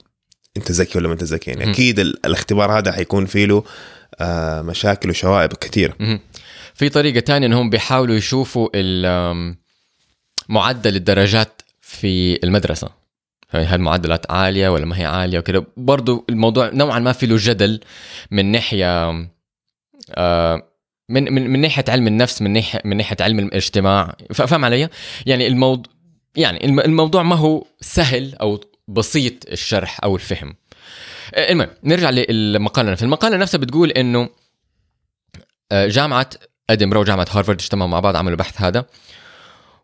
أنت ذكي ولا ما أنت ذكي. يعني م. أكيد الاختبار هذا حيكون فيه له آه مشاكل وشوائب كثيرة. في طريقة تانية إنهم بيحاولوا يشوفوا معدل الدرجات في المدرسة. هل معدلات عالية ولا ما هي عالية وكذا. برضو الموضوع نوعا ما في له جدل من ناحية من من من ناحية علم النفس من ناحيه من ناحية علم الاجتماع فاهم علي؟ يعني الموضوع يعني الموضوع ما هو سهل أو بسيط الشرح أو الفهم. المهم نرجع للمقالة في المقالة نفسها بتقول إنه آه، جامعة أدنبرا وجامعة هارفارد اجتمعوا مع بعض عملوا بحث هذا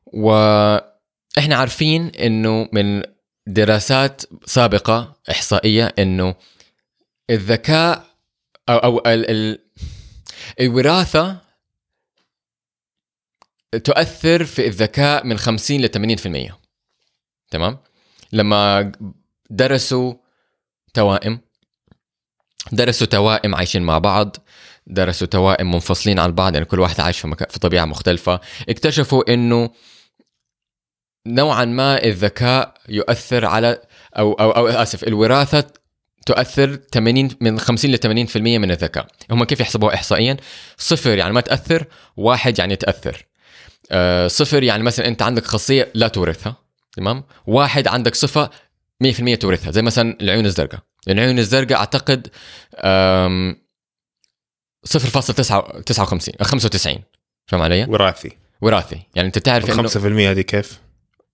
وإحنا عارفين إنه من دراسات سابقة إحصائية إنه الذكاء أو أو ال الوراثة تؤثر في الذكاء من 50 ل 80% تمام؟ لما درسوا توائم درسوا توائم عايشين مع بعض درسوا توائم منفصلين عن بعض يعني كل واحد عايش في, مكان في طبيعة مختلفة اكتشفوا إنه نوعا ما الذكاء يؤثر على أو أو, أو آسف الوراثة تؤثر 80 من 50 ل 80% من الذكاء. هم كيف يحسبوها احصائيا؟ صفر يعني ما تأثر واحد يعني تأثر. آه صفر يعني مثلا أنت عندك خاصية لا تورثها تمام؟ واحد عندك صفة 100% تورثها زي مثلا العيون الزرقاء. العيون الزرقاء أعتقد 0.59 95 فاهم علي؟ وراثي. وراثي. يعني أنت تعرف إنه 5% هذه كيف؟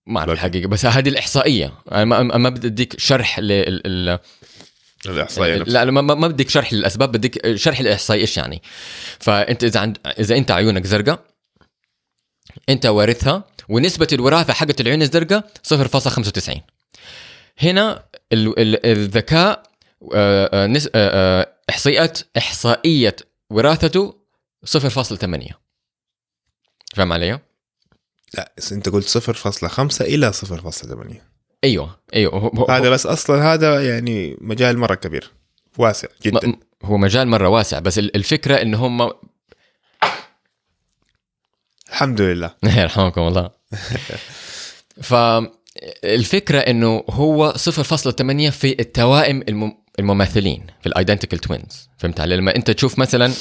ما أعرف الحقيقة بس هذه الإحصائية. أنا ما بدي أديك شرح لل الاحصائيه آه، لا ما, ما بدك شرح للأسباب بدك شرح الاحصائي إيش يعني. فأنت إذا عند إذا أنت عيونك زرقاء أنت وارثها ونسبة الوراثة حقت العيون الزرقاء 0.95 هنا الذكاء آه، آه، إحصائيات إحصائية وراثته 0.8 فاهم علي؟ لا أنت قلت 0.5 إلى 0.8 أيوه أيوه هو- هو- هذا بس أصلا هذا يعني مجال مرة كبير واسع جدا. هو مجال مرة واسع بس ال- الفكرة انه هم الحمد لله. (laughs) يرحمكم الله. (laughs) فالفكرة إنه هو 0.8 في التوائم الم- المماثلين في ال identical twins فهمت علي؟ لما أنت تشوف مثلا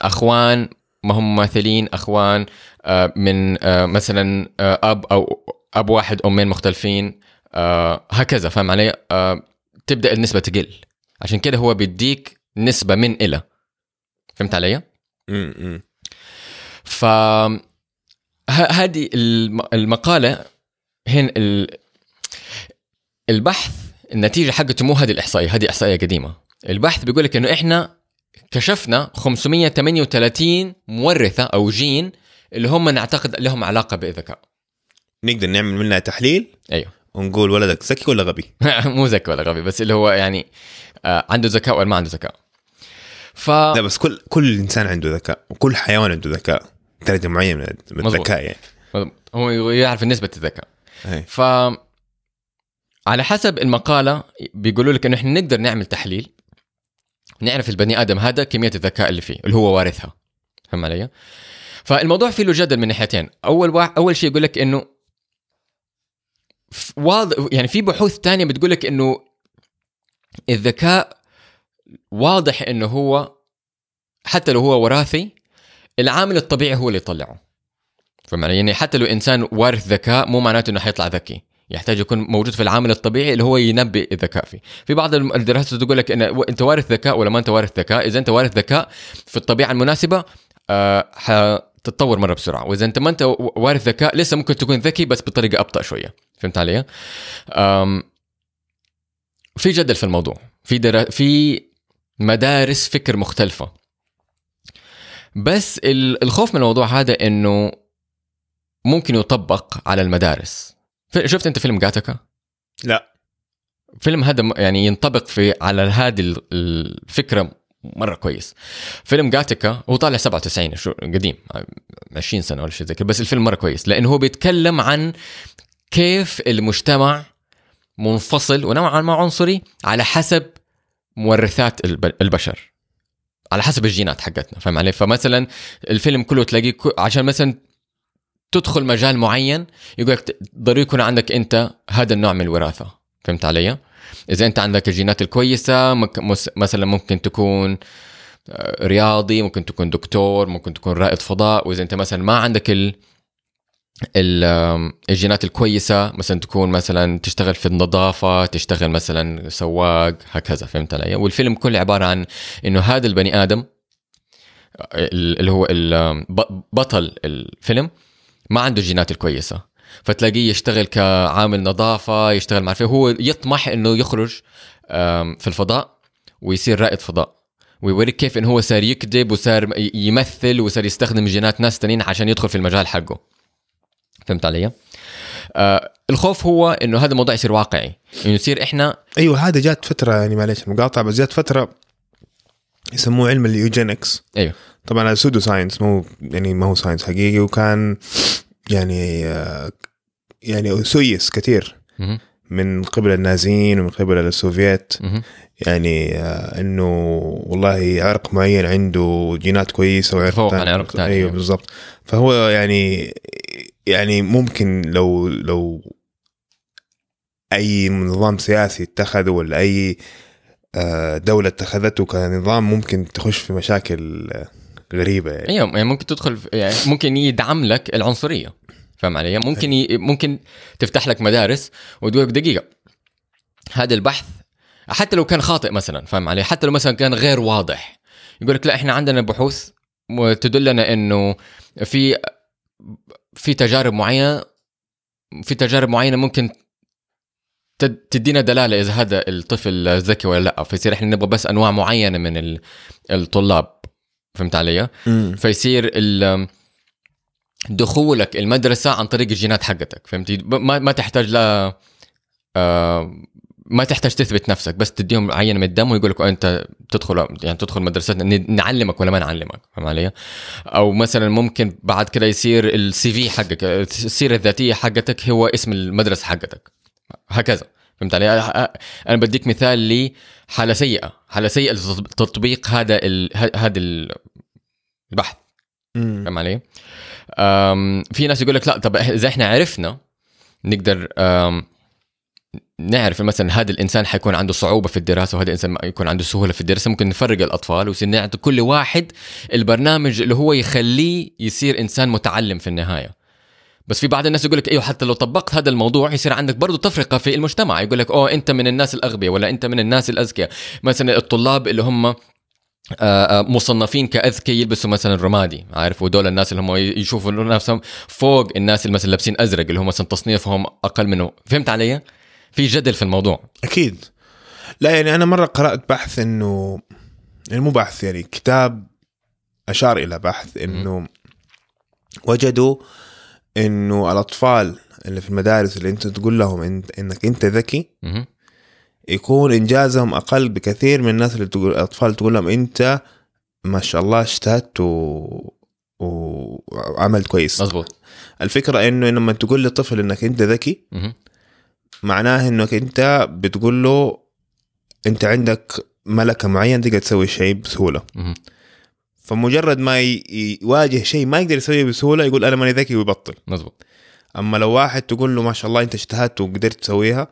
أخوان ما هم مماثلين أخوان آه، من آه، مثلا آه، أب أو أب واحد أمين مختلفين آه، هكذا فاهم علي؟ آه، تبدأ النسبة تقل. عشان كده هو بيديك نسبة من إلى. فهمت علي؟ م- م. ف هذه الم- المقالة هنا ال... البحث النتيجة حقته مو هذه الإحصائية هذه إحصائية قديمة. البحث بيقول لك إنه إحنا كشفنا 538 مورثة أو جين اللي هم نعتقد لهم علاقة بالذكاء نقدر نعمل منها تحليل؟ أيوه. ونقول ولدك ذكي ولا غبي؟ (laughs) مو ذكي ولا غبي بس اللي هو يعني آه عنده ذكاء ولا ما عنده ذكاء. ف لا بس كل كل إنسان عنده ذكاء وكل حيوان عنده ذكاء. درجة معينة من-. الذكاء يعني. هو يعرف نسبة الذكاء. ف على حسب المقالة بيقولوا لك إنه إحنا نقدر نعمل تحليل نعرف البني آدم هذا كمية الذكاء اللي فيه اللي هو وارثها. فهم علي؟ فالموضوع فيه له جدل من ناحيتين. أول واحد أول شيء يقول لك إنه واضح يعني في بحوث تانية بتقول لك إنه الذكاء واضح إنه هو حتى لو هو وراثي العامل الطبيعي هو اللي يطلعه. علي؟ يعني حتى لو إنسان وارث ذكاء مو معناته إنه حيطلع ذكي. يحتاج يكون موجود في العامل الطبيعي اللي هو ينبئ الذكاء فيه. في بعض الدراسات تقول لك ان أنت وارث ذكاء ولا ما أنت وارث ذكاء؟ إذا أنت وارث ذكاء في الطبيعة المناسبة آه حتتطور مرة بسرعة. وإذا أنت ما أنت وارث ذكاء لسه ممكن تكون ذكي بس بطريقة أبطأ شوية. فهمت علي؟ في جدل في الموضوع. في درا... في مدارس فكر مختلفة. بس ال- الخوف من الموضوع هذا إنه ممكن يطبق على المدارس. شفت أنت فيلم جاتكا لا. فيلم هذا يعني ينطبق في على هذه ال- الفكرة مرة كويس. فيلم جاتكا هو طالع 97 شو قديم 20 سنة ولا شيء زي كذا بس الفيلم مرة كويس لأنه هو بيتكلم عن كيف المجتمع منفصل ونوعا ما عنصري على حسب مورثات الب- البشر على حسب الجينات حقتنا فاهم علي؟ فمثلا الفيلم كله تلاقيه عشان مثلا تدخل مجال معين يقول لك ضروري يكون عندك أنت هذا النوع من الوراثة فهمت علي؟ إذا أنت عندك الجينات الكويسة مثلا ممكن تكون آه، رياضي ممكن تكون دكتور ممكن تكون رائد فضاء وإذا أنت مثلا ما عندك ال الجينات الكويسة مثلا تكون مثلا تشتغل في النظافة تشتغل مثلا سواق هكذا فهمت علي؟ والفيلم كله عبارة عن إنه هذا البني آدم ال- اللي هو بطل الفيلم ما عنده الجينات الكويسة. فتلاقيه يشتغل كعامل نظافة يشتغل مع هو يطمح إنه يخرج في الفضاء ويصير رائد فضاء. ويوريك كيف إنه هو صار يكذب وصار يمثل وصار يستخدم جينات ناس تانيين عشان يدخل في المجال حقه. فهمت علي؟ آه الخوف هو إنه هذا الموضوع يصير واقعي. إنه يصير إحنا أيوه هذا جات فترة يعني معلش المقاطعه بس جات فترة يسموه علم ال eugenics. أيوه. طبعا هذا pseudo science مو يعني ما هو science حقيقي وكان يعني يعني سيس كثير. من قبل النازيين ومن قبل السوفييت. يعني إنه والله عرق معين عنده جينات كويسة وعرق فوق عن عرق تاني. أيوه بالضبط فهو يعني يعني ممكن لو لو أي نظام سياسي اتخذه ولا أي آه، دولة اتخذته كنظام ممكن تخش في مشاكل غريبة يعني أيوه يعني ممكن تدخل يعني ممكن يدعم لك العنصرية فاهم علي؟ ممكن ي... ممكن تفتح لك مدارس وتقول لك دقيقة هذا البحث حتى لو كان خاطئ مثلا فاهم علي؟ حتى لو مثلا كان غير واضح يقول لك لا إحنا عندنا بحوث تدلنا إنه في في تجارب معينة في تجارب معينة ممكن تد- تدينا دلالة إذا هذا الطفل ذكي ولا لا فيصير إحنا نبغى بس أنواع معينة من ال- الطلاب فهمت علي؟ فيصير ال- دخولك المدرسة عن طريق الجينات حقتك فهمتي ما ما تحتاج لا آه، ما تحتاج تثبت نفسك بس تديهم عينة من الدم ويقول لك أنت تدخل يعني تدخل مدرستنا نعلمك ولا ما نعلمك فاهم علي؟ أو مثلا ممكن بعد كده يصير السي في حقك السيرة الذاتية حقتك هو اسم المدرسة حقتك هكذا فهمت علي؟ أنا بديك مثال لحاله سيئة، حالة سيئة لتطبيق هذا. هذا البحث. فاهم علي؟ في ناس يقول لك لا طب إذا إحنا عرفنا نقدر نعرف مثلا هذا الإنسان حيكون عنده صعوبة في الدراسة وهذا الإنسان يكون عنده سهولة في الدراسة ممكن نفرق الأطفال ويصير نعطي كل واحد البرنامج اللي هو يخليه يصير إنسان متعلم في النهاية. بس في بعض الناس يقول لك أيوه حتى لو طبقت هذا الموضوع يصير عندك برضه تفرقة في المجتمع. يقول لك أوه أنت من الناس الأغبياء ولا أنت من الناس الاذكياء مثلا الطلاب اللي هم مصنفين كاذكياء يلبسوا مثلا رمادي. عارف ودول الناس اللي هم يشوفوا نفسهم فوق الناس اللي مثلا لابسين أزرق اللي هم مثلا تصنيفهم أقل منه. فهمت علي؟ في جدل في الموضوع. أكيد. لا يعني أنا مرة قرأت بحث إنه يعني مو بحث يعني كتاب أشار إلى بحث إنه وجدوا إنه الأطفال اللي في المدارس اللي أنت تقول لهم انت إنك أنت ذكي. يكون إنجازهم أقل بكثير من الناس اللي تقول الأطفال تقول لهم أنت ما شاء الله اجتهدت و... وعملت كويس. مزبوط الفكرة إنه لما تقول لطفل إنك أنت ذكي. معناه إنك أنت بتقول له أنت عندك ملكة معينة تقدر تسوي شيء بسهولة. فمجرد ما يواجه شيء ما يقدر يسويه بسهولة يقول أنا ماني ذكي ويبطل. مزبوط أما لو واحد تقول له ما شاء الله أنت اجتهدت وقدرت تسويها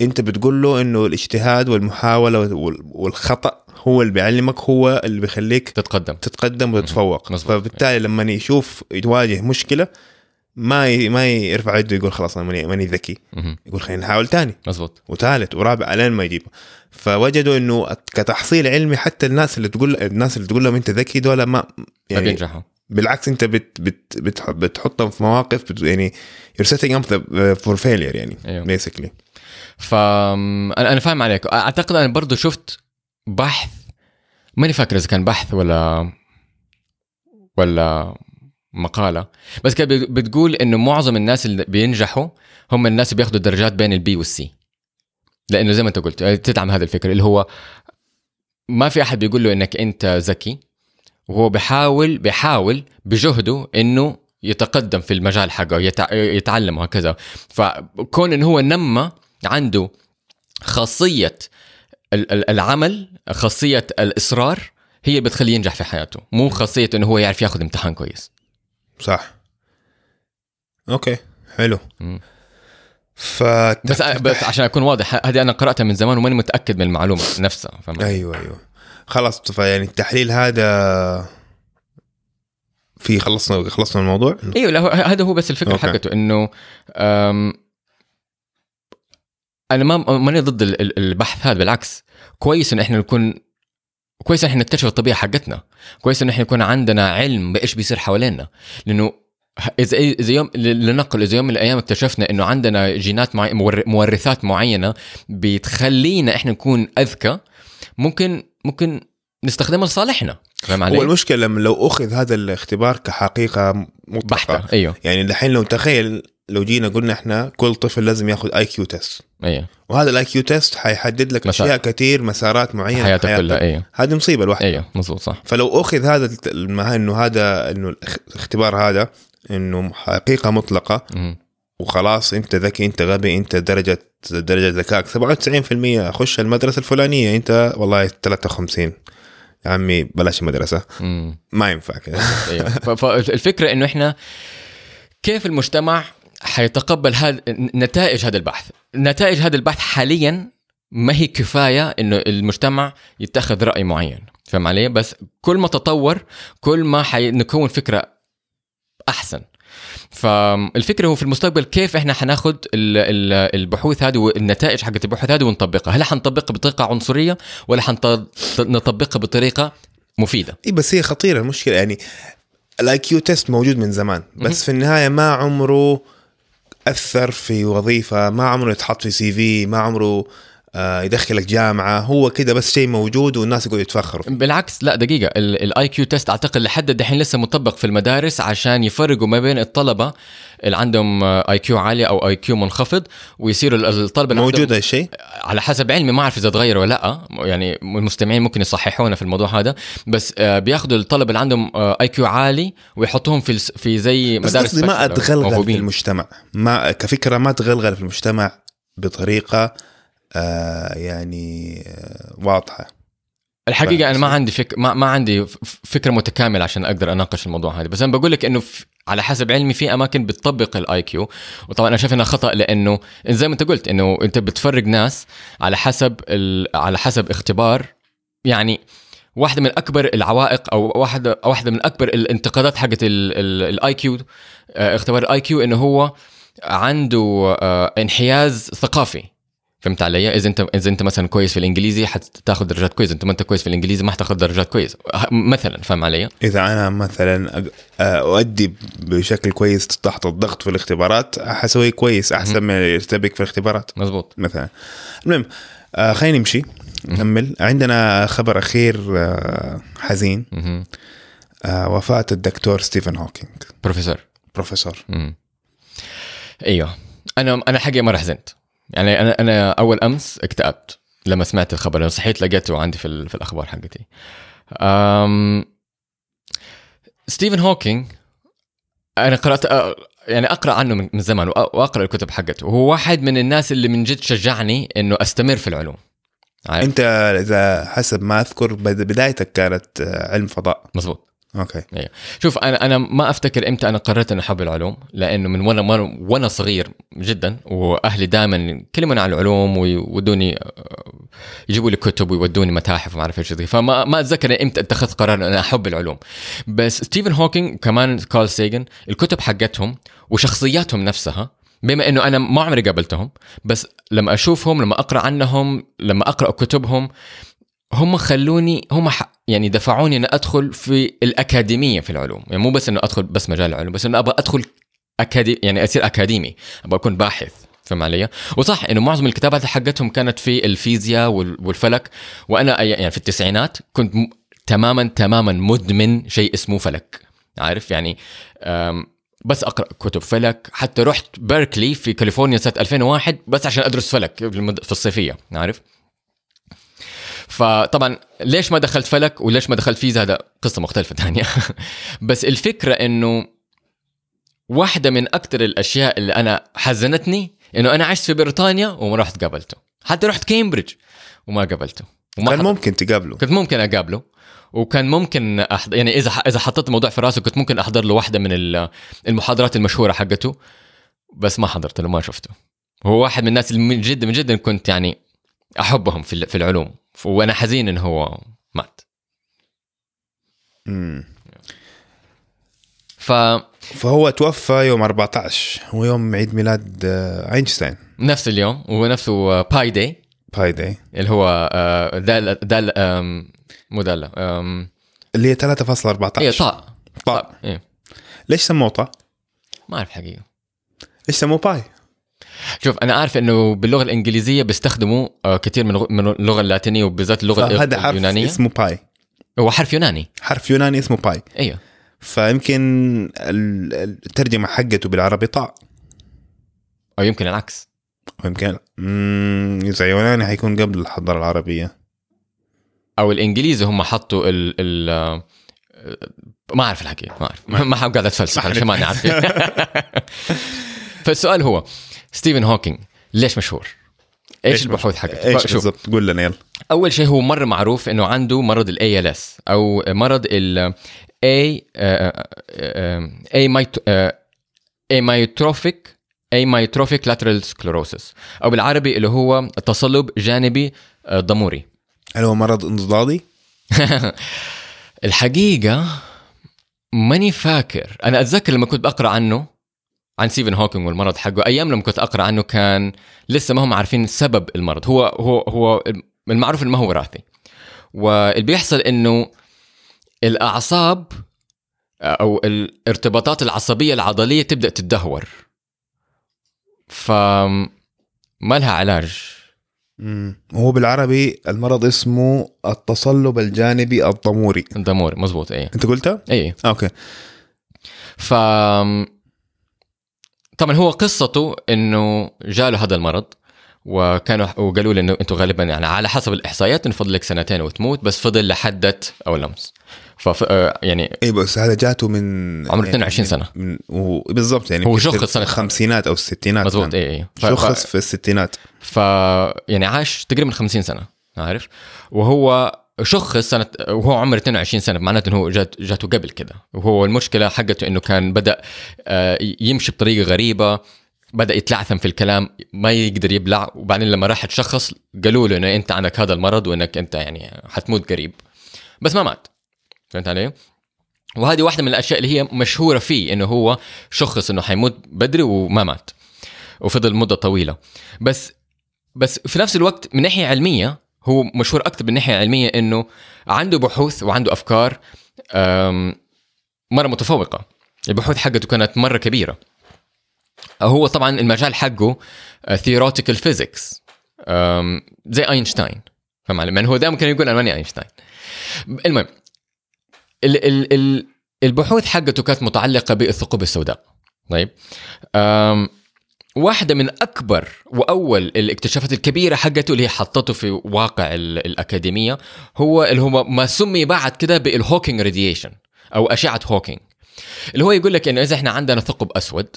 انت بتقول له انه الاجتهاد والمحاولة وال- والخطأ هو اللي بيعلمك هو اللي بيخليك تتقدم. تتقدم وتتفوق. مظبوط. فبالتالي لما يشوف يواجه مشكلة ما ي... ما يرفع يده يقول خلاص أنا ماني ماني ذكي. يقول خلينا نحاول تاني. مزبوط وثالث ورابع الين ما يجيبه. فوجدوا إنه كتحصيل علمي حتى الناس اللي تقول الناس اللي تقول لهم أنت ذكي دول ما ما يعني بينجحوا. بالعكس أنت بت بت بت بتحطهم في مواقف بت يعني you're setting up the- for failure يعني أيوه. basically. ف أنا فاهم عليك. أعتقد أنا برضو شفت بحث ماني فاكر إذا كان بحث ولا ولا مقالة. بس كانت بت- بتقول إنه معظم الناس اللي بينجحوا هم الناس اللي بياخذوا الدرجات بين البي والسي لأنه زي ما أنت قلت تدعم هذا الفكر. اللي هو ما في أحد بيقول له إنك أنت ذكي. وهو بيحاول بيحاول بجهده إنه يتقدم في المجال حقه يتع... يتعلم وهكذا. فكون إنه هو نمى عنده خاصية ال- ال- العمل خاصية الإصرار هي بتخليه ينجح في حياته. مو خاصية إنه هو يعرف ياخذ امتحان كويس. صح. okay حلو. ف بس بس عشان أكون واضح هذه أنا قرأتها من زمان وماني متأكد من المعلومة نفسها فاهم؟ أيوه أيوه. خلاص فيعني التحليل هذا في خلصنا خلصنا الموضوع؟ أيوه لا هذا هو بس الفكرة okay. حقته إنه أنا ما ماني ضد ال- ال- البحث هذا بالعكس. كويس إن إحنا نكون كويس إن إحنا نكتشف الطبيعة حقتنا. كويس إن إحنا يكون عندنا علم بإيش بيصير حوالينا. لأنه اذا اذا يوم لنقل إذا يوم من الأيام اكتشفنا إنه عندنا جينات معي مور- مورثات معينة بتخلينا إحنا نكون أذكى ممكن ممكن نستخدمها لصالحنا. فاهم علي؟ هو المشكلة لما لو أخذ هذا الاختبار كحقيقة مطلقة بحتة أيوه. يعني دحين لو تخيل لو جينا قلنا إحنا كل طفل لازم ياخذ IQ test أيوه وهذا ال IQ test حيحدد لك مسار. أشياء كثير مسارات معينة في حياتك. كلها أيوه هذه مصيبة لوحدها. أيوه مظبوط صح. فلو أخذ هذا إنه هذا إنه الاخ- الاختبار هذا إنه حقيقة مطلقة. وخلاص أنت ذكي أنت غبي أنت درجه درجة ذكائك 97% خش المدرسة الفلانية أنت والله 53 يا عمي بلاش المدرسة. ما ينفع كذا أيوه ف- فالفكرة إنه إحنا كيف المجتمع حيتقبل هذا نتائج هذا البحث. نتائج هذا البحث حاليا ما هي كفاية إنه المجتمع يتخذ رأي معين فاهم علي؟ بس كل ما تطور كل ما حنكون فكرة أحسن. فالفكرة هو في المستقبل كيف إحنا حناخد ال- ال- البحوث هذه والنتائج حقت البحوث هذه ونطبقها. هل حنطبقها بطريقة عنصرية ولا حنطبقها بطريقة مفيدة؟ اي بس هي خطيرة المشكلة. يعني ال IQ test موجود من زمان بس في النهاية ما عمره اثر في وظيفة ما عمره يتحط في CV ما عمره يدخلك جامعة هو كده بس شيء موجود والناس يقعدوا يتفخروا. بالعكس لا دقيقة. ال IQ test أعتقد لحد دحين لسه مطبق في المدارس عشان يفرقوا ما بين الطلبة اللي عندهم IQ عالي أو IQ منخفض ويصيروا الطلبة موجود هالشيء؟ على حسب علمي ما أعرف إذا تغير ولا لأ. يعني المستمعين ممكن يصححونا في الموضوع هذا. بس آه، بياخذوا الطلبة اللي عندهم IQ عالي ويحطوهم في في زي بس مدارس قصدي ما أتغلغل في. المجتمع. ما كفكرة ما تغلغل في المجتمع بطريقة آه يعني آه واضحة. الحقيقة أنا ما. عندي فك... ما, ما عندي فكرة متكاملة عشان أقدر أناقش الموضوع هذا. بس أنا بقول لك إنه في... على حسب علمي في أماكن بتطبق ال IQ وطبعا أنا شايف إنها خطأ لأنه زي ما أنت قلت إنه أنت بتفرق ناس على حسب ال... على حسب اختبار. يعني واحدة من أكبر العوائق أو واحدة واحدة من أكبر الانتقادات حقت ال IQ اختبار ال IQ إنه هو عنده آه، انحياز ثقافي. فهمت علي؟ إذا أنت إذا أنت مثلا كويس في الإنجليزي حتاخذ درجات كويسة، أنت ما أنت كويس في الإنجليزي ما حتاخذ درجات كويسة، مثلا فاهم علي؟ إذا أنا مثلا أؤدي بشكل كويس تحت الضغط في الاختبارات حسوي كويس أحسن من يرتبك في الاختبارات. مزبوط مثلا. المهم آه خلينا نمشي نكمل عندنا خبر أخير آه حزين. آه وفاة الدكتور ستيفن هوكينج بروفيسور. بروفيسور. أيوه. أنا أنا حقيقه مرة حزنت. يعني أنا أنا أول أمس اكتئبت لما سمعت الخبر. لما صحيت لقيته عندي في, في الأخبار حقتي. أم... ستيفن هوكينج أنا قرأت أ- يعني أقرأ عنه من زمان وأقرأ الكتب حقته. وهو واحد من الناس اللي من جد شجعني إنه أستمر في العلوم. عارف؟ أنت إذا حسب ما أذكر بد- بدايتك كانت علم فضاء. مزبوط أوكي. شوف أنا أنا ما أفتكر إمتى أنا قررت أني احب العلوم لأنه من وأنا وأنا صغير جدا وأهلي دائما يكلموني عن العلوم ويودوني آه، يجيبوا لي كتب ويودوني متاحف وما أعرف إيش فما ما أتذكر إمتى اتخذت قرار ان أنا أحب العلوم. بس ستيفن هوكينج كمان كارل سيجن الكتب حقتهم وشخصياتهم نفسها بما إنه أنا ما عمري قابلتهم بس لما أشوفهم لما أقرأ عنهم لما أقرأ كتبهم هم خلوني هم. يعني دفعوني إن أدخل في الأكاديمية في العلوم يعني مو بس إنه أدخل بس مجال العلوم بس إنه أبغى أدخل أكادي... يعني أصير أكاديمي أبغى أكون باحث فهم علي؟ وصح إنه معظم الكتابات حقتهم كانت في الفيزياء وال... والفلك وأنا يعني في التسعينات كنت. تماما تماما مدمن شيء اسمه فلك عارف يعني. بس أقرأ كتب فلك حتى رحت بيركلي في كاليفورنيا سنة 2001 بس عشان أدرس فلك في الصيفية عارف فطبعا ليش ما دخلت فلك وليش ما دخلت فيزا؟ هذا قصة مختلفة ثانية. (laughs) بس الفكرة إنه واحدة من أكثر الأشياء اللي أنا حزنتني إنه أنا عشت في بريطانيا وما رحت قابلته. حتى رحت كامبريدج وما قابلته. وما كان حض- ممكن تقابله. كنت ممكن أقابله. وكان ممكن أحضر يعني إذا إذا حطيت الموضوع في راسي كنت ممكن أحضر له واحدة من ال- المحاضرات المشهورة حقته. بس ما حضرت له ما شفته. هو واحد من الناس اللي من جد من جد كنت يعني أحبهم في العلوم. وأنا حزين إنه هو مات مم. ف فهو توفى يوم 14 هو يوم عيد ميلاد آه، أينشتاين نفس اليوم وهو نفسه باي داي Pi Day اللي هو آه، دال دال آم، مو دالة آم، اللي هي 3.14 هي طاء طاء إيه. ليش سموه طاء؟ ما أعرف حقيقة ليش سموه Pi؟ شوف أنا عارف إنه باللغة الإنجليزية بيستخدموا آه، كثير من من اللغة اللاتينية وبالذات اللغة فهذا حرف اليونانية. اسمه Pi. هو حرف يوناني. حرف يوناني اسمه Pi. أيوه. فيمكن ال- الترجمة حقته بالعربي طاء. أو يمكن العكس. ويمكن مم، اذا يوناني حيكون قبل الحضارة العربية. أو الإنجليزي هم حطوا ال ال آه، ما أعرف الحقيقة ما أعرف. ما, ما قاعد أتفلسف عشان ما نعرف (laughs) فالسؤال هو ستيفن هوكينج. ليش مشهور؟ إيش البحوث حقته؟ إيش شوف. بالضبط؟ قول لنا يلا. أول شيء هو مرة معروف إنه عنده مرض ال ALS أو مرض ال A A amyotrophic amyotrophic lateral sclerosis أو بالعربي اللي هو تصلب جانبي آه، ضموري. هل هو مرض انضادي؟ (laughs) الحقيقة ماني فاكر. أنا أتذكر لما كنت بقرأ عنه عن ستيفن هوكينج والمرض حقه. أيام لما كنت أقرأ عنه كان لسه ما هم عارفين سبب المرض. هو هو هو المعروف إنه ما هو وراثي. واللي بيحصل إنه الأعصاب أو الارتباطات العصبية العضلية تبدأ تتدهور. ف ما لها علاج. مم. وهو بالعربي المرض اسمه التصلب الجانبي الضموري. الضموري مزبوط اي أنت قلتها؟ اي أوكي. ف طبعا هو قصته إنه جاله هذا المرض وكانوا وقالوا له إنه أنتم غالبا يعني على حسب الإحصائيات انه فضل لك سنتين وتموت بس فضل لحدة أو لمس. ف يعني اي بس هذا جاته من عمره 22 سنة. من بالضبط يعني هو شخص سنة- الخمسينات أو الستينات مزبوط كان. اي اي ف- شخص في الستينات. ف يعني عاش تقريبا 50 سنة عارف؟ وهو شخص سنة وهو عمره 22 سنة معناته إنه هو جات جاته قبل كده. وهو المشكلة حقته إنه كان بدأ آه، يمشي بطريقة غريبة بدأ يتلعثم في الكلام ما يقدر يبلع. وبعدين لما راح تشخص قالوا له إنه أنت عندك هذا المرض وإنك أنت يعني حتموت قريب. بس ما مات. فهمت علي؟ وهذه واحدة من الأشياء اللي هي مشهورة فيه إنه هو شخص إنه حيموت بدري وما مات. وفضل مدة طويلة. بس بس في نفس الوقت من ناحية علمية هو مشهور أكثر من ناحيه علميه إنه عنده بحوث وعنده أفكار مرة متفوقة. البحوث حقته كانت مرة كبيرة. هو طبعا المجال حقه theoretical physics زي أينشتاين. فاهم علي؟ هو دائما كان يقول أنا ماني أينشتاين. المهم ال ال ال البحوث حقته كانت متعلقة بالثقوب السوداء. طيب؟ واحدة من أكبر وأول الاكتشافات الكبيرة حقته اللي هي حطته في واقع ال- الأكاديمية هو اللي هو ما سمي بعد كده بال Hawking radiation أو أشعة هوكينج اللي هو يقول لك إنه إذا إحنا عندنا ثقب أسود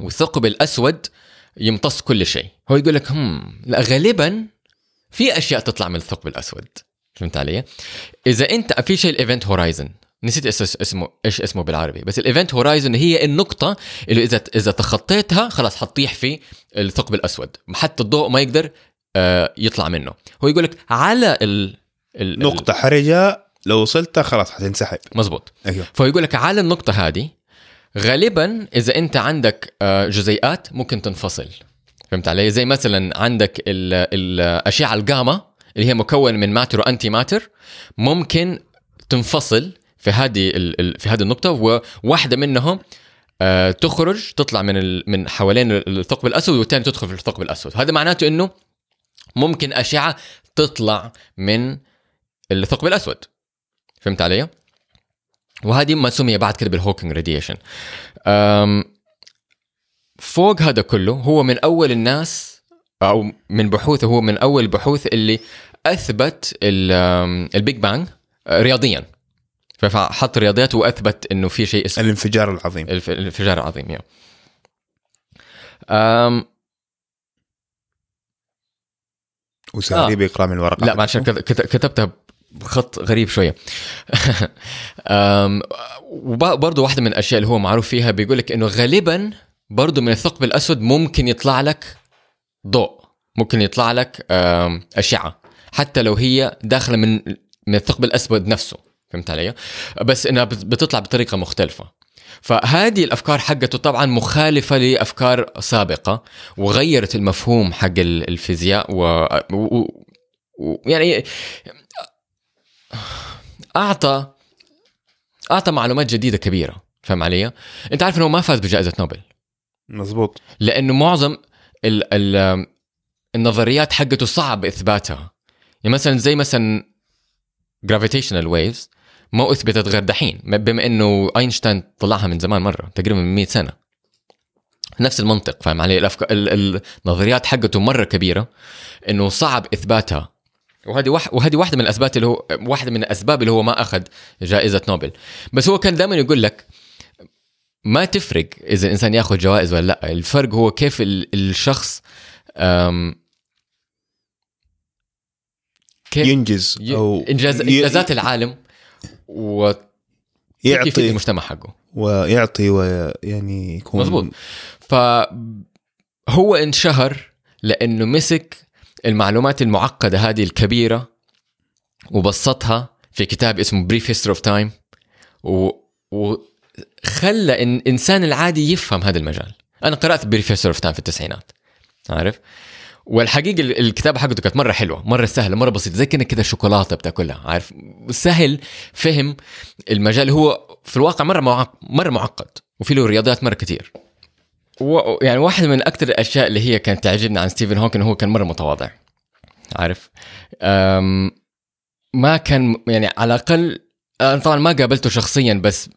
والثقب الأسود يمتص كل شيء. هو يقول لك هم لا غالبا في أشياء تطلع من الثقب الأسود. فهمت علي؟ إذا أنت في شيء ال event horizon نسيت اس- اسمه إيش اسمه بالعربي. بس ال event horizon هي النقطة اللي إذا إذا تخطيتها خلاص حتطيح في الثقب الأسود. حتى الضوء ما يقدر آه، يطلع منه. هو يقول لك على ال ال- نقطة حرجة لو وصلتها خلاص حتنسحب. مظبوط. أيوه. فهو يقول لك على النقطة هذه غالبا إذا أنت عندك آه، جزيئات ممكن تنفصل. فهمت علي؟ زي مثلا عندك ال- الاشعه الجاما اللي هي مكون من ماتر وأنتي ماتر ممكن تنفصل في هذه في هذه النقطة وواحدة منهم آه، تخرج تطلع من من حوالين الثقب الأسود والثانيه تدخل في الثقب الأسود. هذا معناته إنه ممكن أشعة تطلع من الثقب الأسود. فهمت علي؟ وهذه ما سمي بعد كده بال Hawking radiation فوق هذا كله هو من أول الناس أو من بحوثه هو من أول البحوث اللي أثبت ال Big Bang آه، رياضيا. فحط رياضيات وأثبت إنه في شيء اسمه الانفجار العظيم. الف- الانفجار العظيم يا. أم وساري بيقرا من الورقة. لا كت- كت- كتبتها بخط غريب شوية. (laughs) وبرضه واحدة من الأشياء اللي هو معروف فيها بيقول لك إنه غالبا برضه من الثقب الأسود ممكن يطلع لك ضوء ممكن يطلع لك أشعة حتى لو هي داخلة من من الثقب الأسود نفسه. فهمت علي؟ بس إنها بت- بتطلع بطريقة مختلفة. فهذه الأفكار حقته طبعا مخالفة لأفكار سابقة وغيرت المفهوم حق ال- الفيزياء و, و... و... يعني أعطى أعطى معلومات جديدة كبيرة. فاهم علي؟ أنت عارف إنه ما فاز بجائزة نوبل. مزبوط لأنه معظم ال ال النظريات حقته صعب إثباتها. يعني مثلا زي مثلا gravitational waves ما أثبتت غير دحين. بما إنه أينشتاين طلعها من زمان مرة تقريبا من 100 سنة. نفس المنطق فاهم علي؟ الأفكار ال- النظريات حقته مرة كبيرة إنه صعب إثباتها. وهذه واحد وهذه واحدة من الأسباب اللي هو واحدة من الأسباب اللي هو ما أخذ جائزة نوبل. بس هو كان دائما يقول لك ما تفرق إذا الانسان ياخذ جوائز ولا لأ. الفرق هو كيف ال- الشخص أم، كيف ينجز أو انجاز إنجازات العالم. يفيد يعطي المجتمع حقه. ويعطي ويعني يكون مظبوط. فهو انشهر لأنه مسك المعلومات المعقدة هذه الكبيرة وبسطها في كتاب اسمه Brief History of Time وخلى الانسان العادي يفهم هذا المجال. أنا قرأت Brief History of Time في التسعينات. عارف؟ والحقيقة ال- الكتابة حقته كانت مرة حلوة مرة سهلة مرة بسيطة زي كأنك كده شوكولاتة بتاكلها عارف؟ سهل فهم المجال هو في الواقع مرة معقد مرة معقد وفي له رياضيات مرة كتير. و... يعني واحدة من أكثر الأشياء اللي هي كانت تعجبني عن ستيفن هوكن هو كان مرة متواضع عارف؟ أم ما كان يعني على الأقل أنا طبعا ما قابلته شخصيا بس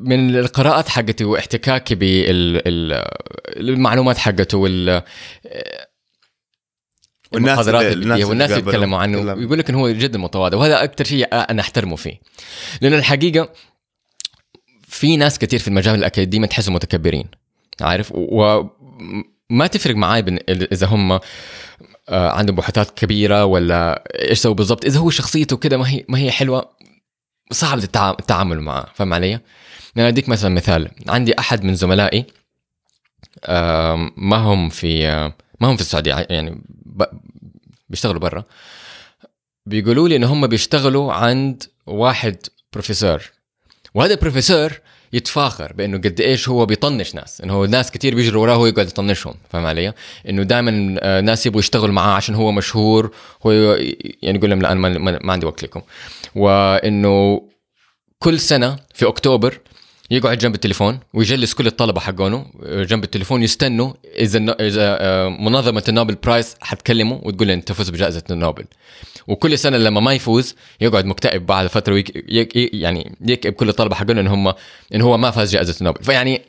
من القراءات حقتي واحتكاكي بالمعلومات حقته وال المحاضرات اللي- اللي فيها والناس يتكلموا عنه قابلوا. يقول لك إنه هو جدا متواضع وهذا أكثر شيء أنا أحترمه فيه لأنه الحقيقة في ناس كثير في المجال الأكاديمي تحسهم متكبرين عارف وما تفرق معاي إذا هم آه، عندهم بحوثات كبيرة ولا إيش سووا بالضبط إذا هو شخصيته كده ما هي ما هي حلوة صعب التعا- التعامل معه فاهم علي؟ يعني أديك مثلا مثال عندي أحد من زملائي ما هم في ما هم في السعودية يعني بيشتغلوا برا. بيقولوا لي إن هم بيشتغلوا عند واحد بروفيسور وهذا البروفيسور يتفاخر بإنه قد إيش هو بيطنش ناس. إنه هو ناس كتير بيجروا وراه وهو يقعد يطنشهم فاهم علي؟ إنه دائما ناس يبغوا يشتغلوا معاه عشان هو مشهور هو يعني يقول لهم لا أنا ما عندي وقت لكم. وإنه كل سنة في أكتوبر يقعد جنب التليفون ويجلس كل الطلبة حقونه جنب التليفون يستنوا إذا إذا آه، منظمة ال Nobel Prize حتكلمه وتقول له أنت تفوز بجائزة النوبل. وكل سنة لما ما يفوز يقعد مكتئب بعد فترة ويك يك يعني يكئب كل الطلبة حقونه إن هم إن هو ما فاز جائزة النوبل. فيعني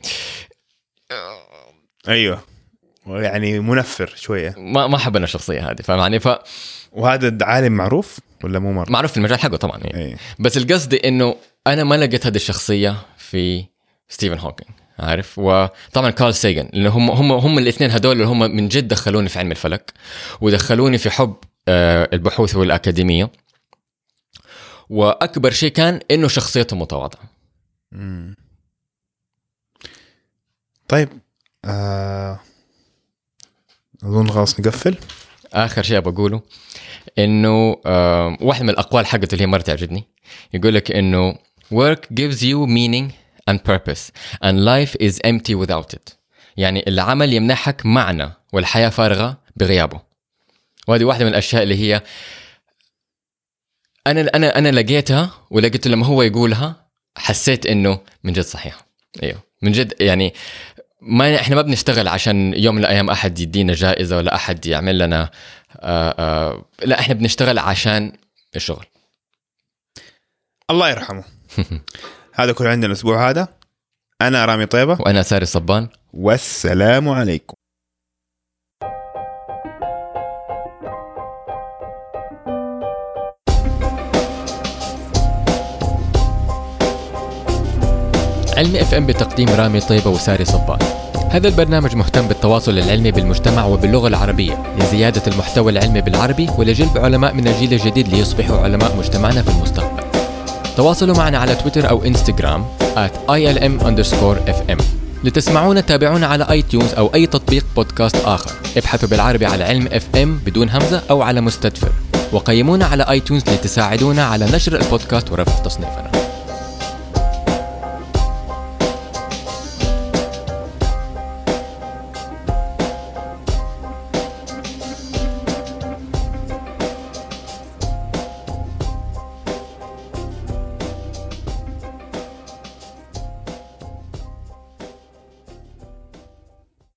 أيوه. يعني منفر شوية. ما ما أحب أنا الشخصية هذه فاهم يعني فمعروف وهذا عالم معروف ولا مو مره؟ في المجال حقه طبعا يعني. اي بس القصد إنه أنا ما لقيت هذه الشخصية في ستيفن هوكينج عارف؟ وطبعا كارل سيجن لأنه هم هم هم الاثنين هذول اللي هم من جد دخلوني في علم الفلك ودخلوني في حب آه، البحوث والأكاديمية. وأكبر شيء كان إنه شخصيته متواضعة. طيب آه... أظن خلاص نقفل. آخر شيء بقوله إنه آه، واحدة من الأقوال حقته اللي هي مره تعجبني يقول لك إنه work gives you meaning and purpose and life is empty without it. يعني العمل يمنحك معنى والحياة فارغة بغيابه. وهذه واحدة من الأشياء اللي هي أنا أنا أنا لقيتها ولقيت لما هو يقولها حسيت إنه من جد صحيح. أيوه. من جد يعني ما إحنا ما بنشتغل عشان يوم من الأيام أحد يدينا جائزة ولا أحد يعمل لنا آآ آآ لا إحنا بنشتغل عشان الشغل. الله يرحمه. (laughs) هذا كله عندنا الأسبوع هذا. أنا رامي طيبة. وأنا ساري صبان. والسلام عليكم. علم FM بتقديم رامي طيبة وساري صبان. هذا البرنامج مهتم بالتواصل العلمي بالمجتمع وباللغة العربية لزيادة المحتوى العلمي بالعربي ولجلب علماء من الجيل الجديد ليصبحوا علماء مجتمعنا في المستقبل. تواصلوا معنا على تويتر أو إنستغرام at ilm underscore fm لتسمعونا تابعونا على iTunes أو أي تطبيق بودكاست آخر. ابحثوا بالعربي على علم اف ام بدون همزة أو على مستدفر. وقيمونا على iTunes لتساعدونا على نشر البودكاست ورفع تصنيفنا.